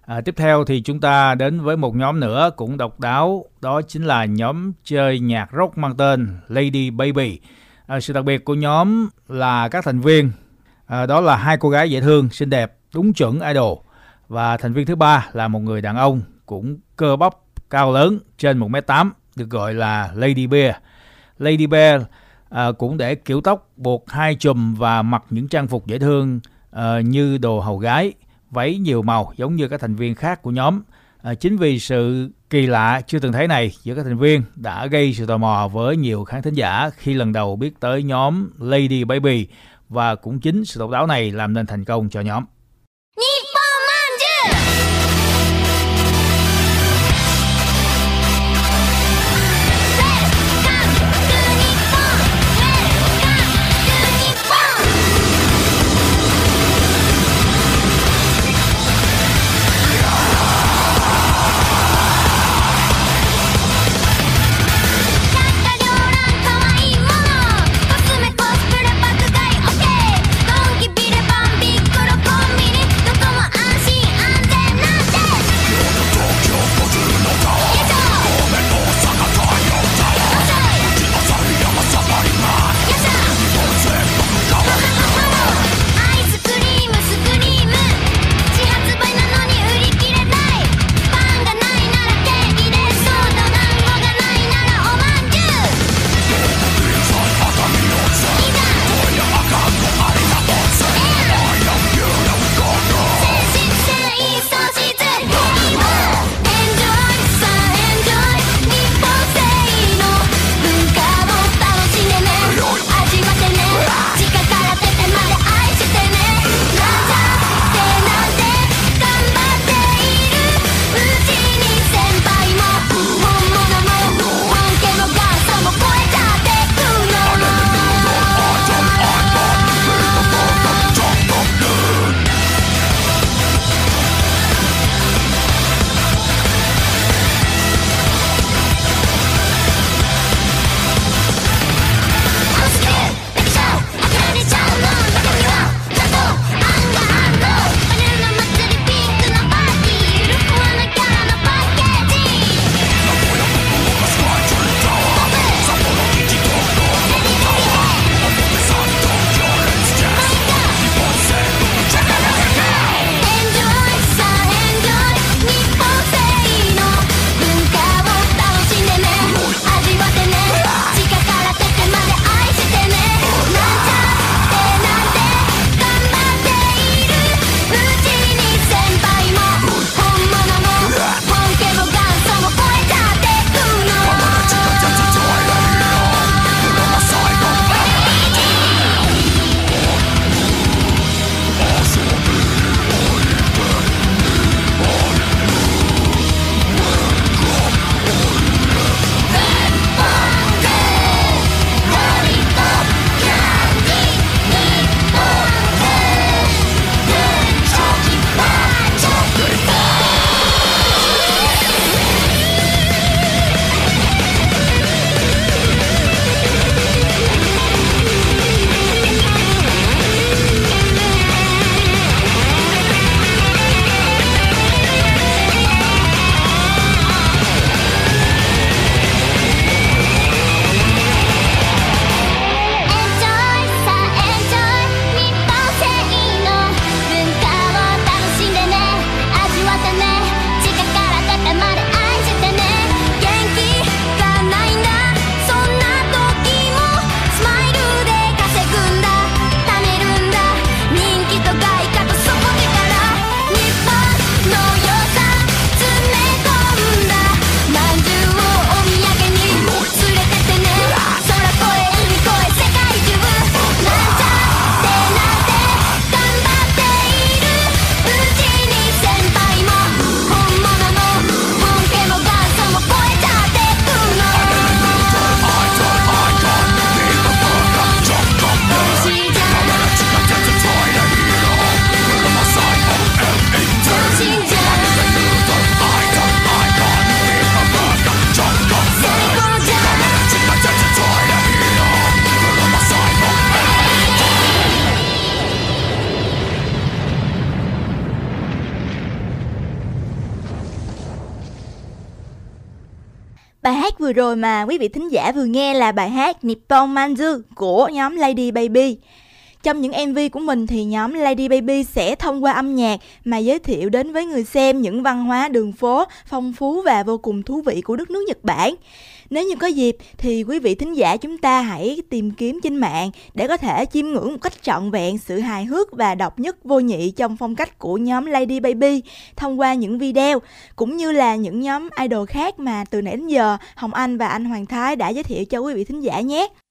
Speaker 4: À, tiếp theo thì chúng ta đến với một nhóm nữa cũng độc đáo, đó chính là nhóm chơi nhạc rock mang tên Lady Baby. À, sự đặc biệt của nhóm là các thành viên à, đó là hai cô gái dễ thương, xinh đẹp,
Speaker 3: đúng chuẩn idol và thành viên thứ ba là một người đàn ông cũng cơ bắp cao lớn trên 1m8 được gọi là Lady Bear. Lady Bear à, cũng để kiểu tóc buộc hai chùm và mặc những trang phục dễ thương à, như đồ hầu gái, váy nhiều màu giống như các thành viên khác của nhóm. À, chính vì sự kỳ lạ chưa từng thấy này giữa các thành viên đã gây sự tò mò với nhiều khán thính giả khi lần đầu biết tới nhóm Lady Baby và cũng chính sự độc đáo này làm nên thành công cho nhóm.
Speaker 5: rồi mà quý vị thính giả vừa nghe là bài hát Nippon Manju của nhóm Lady Baby.
Speaker 4: Trong những MV của mình thì nhóm Lady Baby sẽ thông qua âm nhạc mà giới thiệu đến với người xem những văn hóa đường phố phong phú và vô cùng thú vị của đất nước Nhật Bản. Nếu như có dịp thì quý vị thính giả chúng ta hãy tìm kiếm trên mạng để có thể chiêm ngưỡng một cách trọn vẹn sự hài hước và độc nhất vô nhị trong phong cách của nhóm Lady Baby thông qua những video, cũng như là những nhóm idol khác mà từ nãy đến giờ Hồng Anh và anh Hoàng Thái đã giới thiệu cho quý vị thính giả nhé.「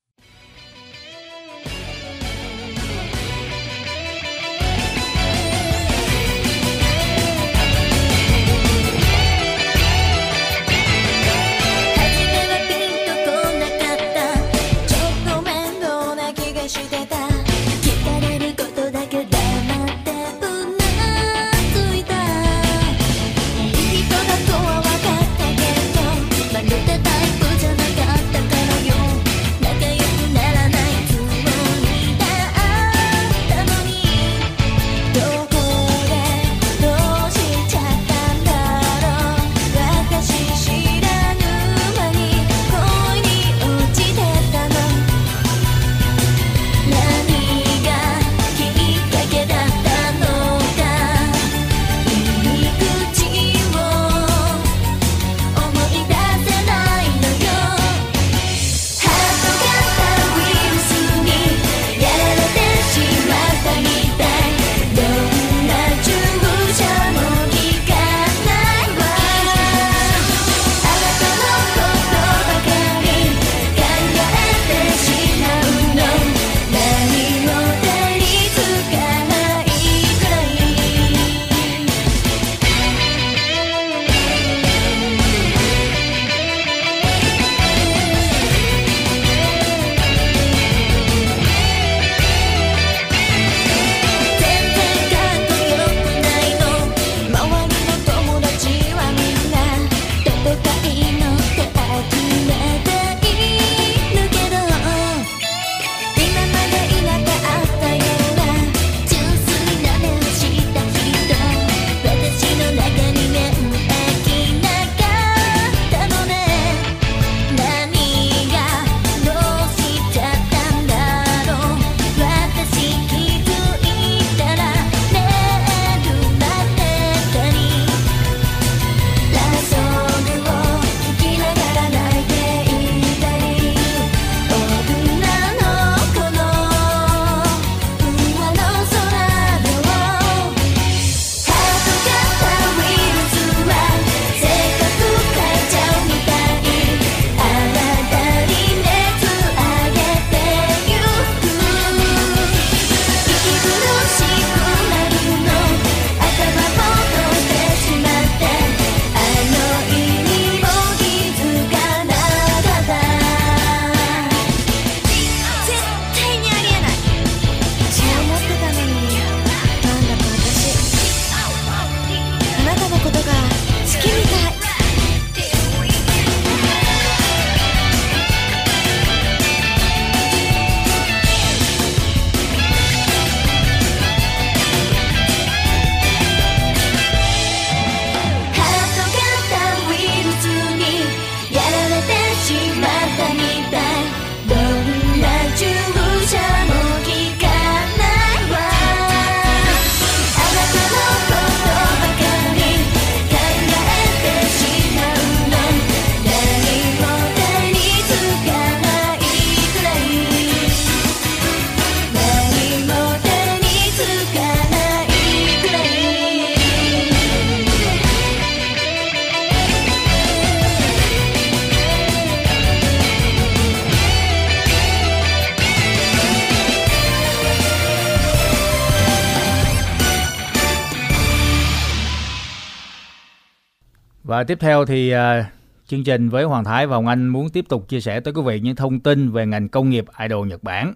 Speaker 1: Tiếp theo thì à, chương trình với Hoàng Thái và Hồng Anh muốn tiếp tục chia sẻ tới quý vị những thông tin về ngành công nghiệp idol Nhật Bản.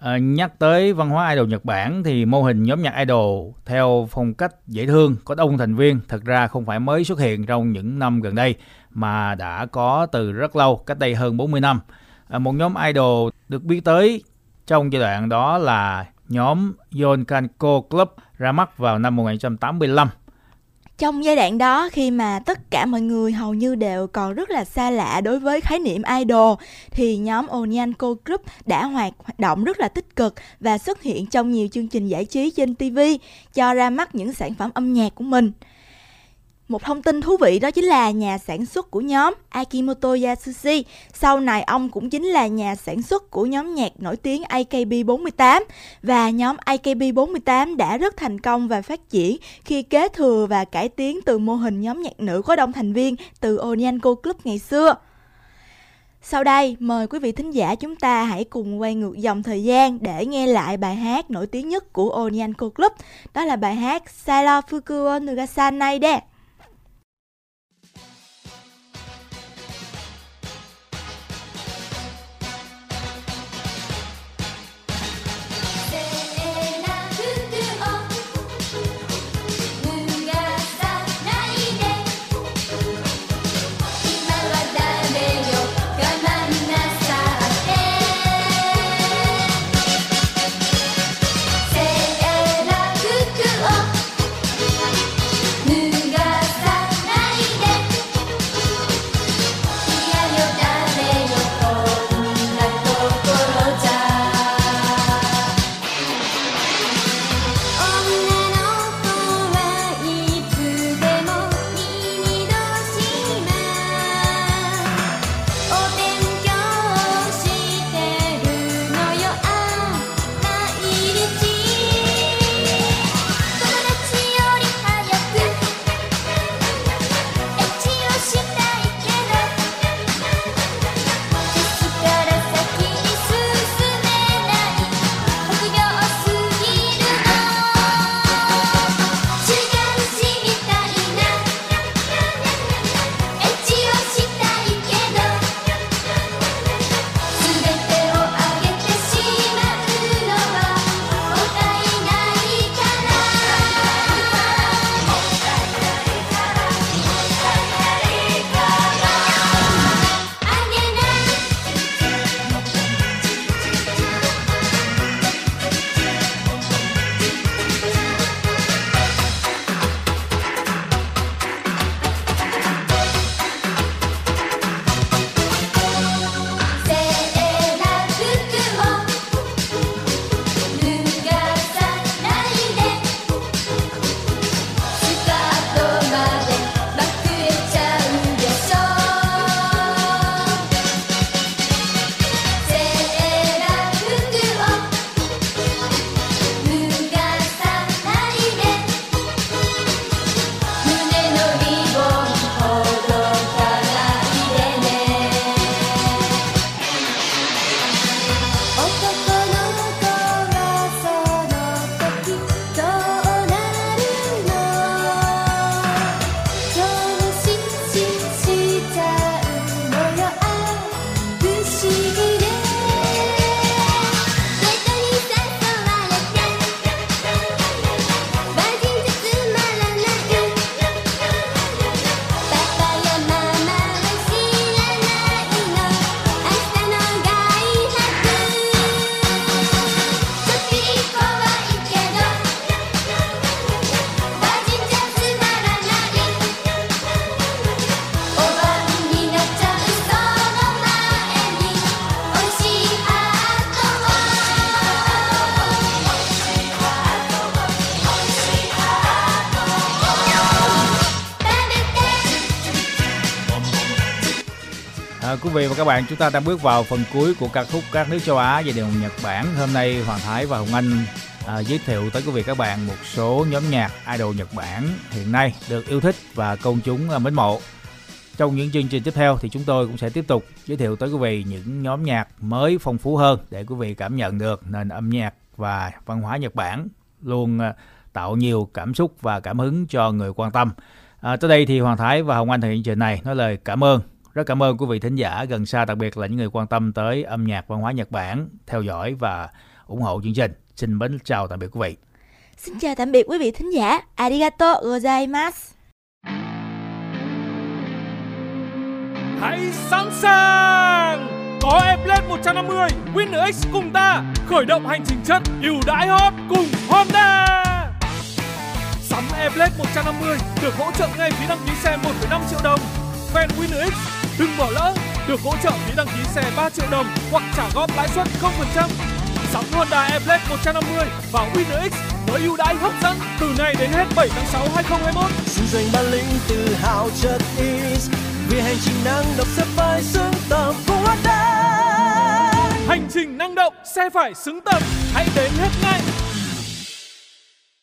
Speaker 1: À, nhắc tới văn hóa idol Nhật Bản thì mô hình nhóm nhạc idol theo phong cách dễ thương có đông thành viên thật ra không phải mới xuất hiện trong những năm gần đây mà đã có từ rất lâu, cách đây hơn 40 năm. À, một nhóm idol được biết tới trong giai đoạn đó là nhóm Yonkanko Club ra mắt vào năm 1985.
Speaker 3: Trong giai đoạn đó, khi mà tất cả mọi người hầu như đều còn rất là xa lạ đối với khái niệm idol, thì nhóm Onyanko Group đã hoạt hoạt động rất là tích cực và xuất hiện trong nhiều chương trình giải trí trên TV cho ra mắt những sản phẩm âm nhạc của mình. Một thông tin thú vị đó chính là nhà sản xuất của nhóm Akimoto Yasushi. Sau này ông cũng chính là nhà sản xuất của nhóm nhạc nổi tiếng AKB48 và nhóm AKB48 đã rất thành công và phát triển khi kế thừa và cải tiến từ mô hình nhóm nhạc nữ có đông thành viên từ Onyanko Club ngày xưa. Sau đây, mời quý vị thính giả chúng ta hãy cùng quay ngược dòng thời gian để nghe lại bài hát nổi tiếng nhất của Onyanko Club. Đó là bài hát Sailor Fukuo Nugasan Naide.「
Speaker 1: bạn, chúng ta đang bước vào phần cuối của ca khúc các nước châu Á và đều Nhật Bản. Hôm nay Hoàng Thái và Hồng Anh à, giới thiệu tới quý vị các bạn một số nhóm nhạc idol Nhật Bản hiện nay được yêu thích và công chúng à, mến mộ. Trong những chương trình tiếp theo thì chúng tôi cũng sẽ tiếp tục giới thiệu tới quý vị những nhóm nhạc mới phong phú hơn để quý vị cảm nhận được nền âm nhạc và văn hóa Nhật Bản luôn à, tạo nhiều cảm xúc và cảm hứng cho người quan tâm. À, tới đây thì Hoàng Thái và Hồng Anh thực hiện chương trình này nói lời cảm ơn rất cảm ơn quý vị thính giả gần xa đặc biệt là những người quan tâm tới âm nhạc văn hóa Nhật Bản theo dõi và ủng hộ chương trình. Xin mến chào tạm biệt quý vị.
Speaker 3: Xin chào tạm biệt quý vị thính giả. Arigato gozaimasu.
Speaker 10: Hãy sẵn sàng Có em lên 150 Winner X cùng ta Khởi động hành trình chất ưu đãi hot cùng Honda Sắm Airblade 150 được hỗ trợ ngay phí đăng ký xe 1,5 triệu đồng. Fan Winner X đừng bỏ lỡ được hỗ trợ phí đăng ký xe 3 triệu đồng hoặc trả góp lãi suất 0%. Sắm Honda Airblade 150 và Winner X với ưu đãi hấp dẫn từ nay đến hết 7 tháng 6 2021.
Speaker 11: xin dành bản lĩnh tự hào chất is vì hành trình năng động sẽ phải xứng tầm cùng Honda
Speaker 10: Hành trình năng động, xe phải xứng tầm. Hãy đến hết ngay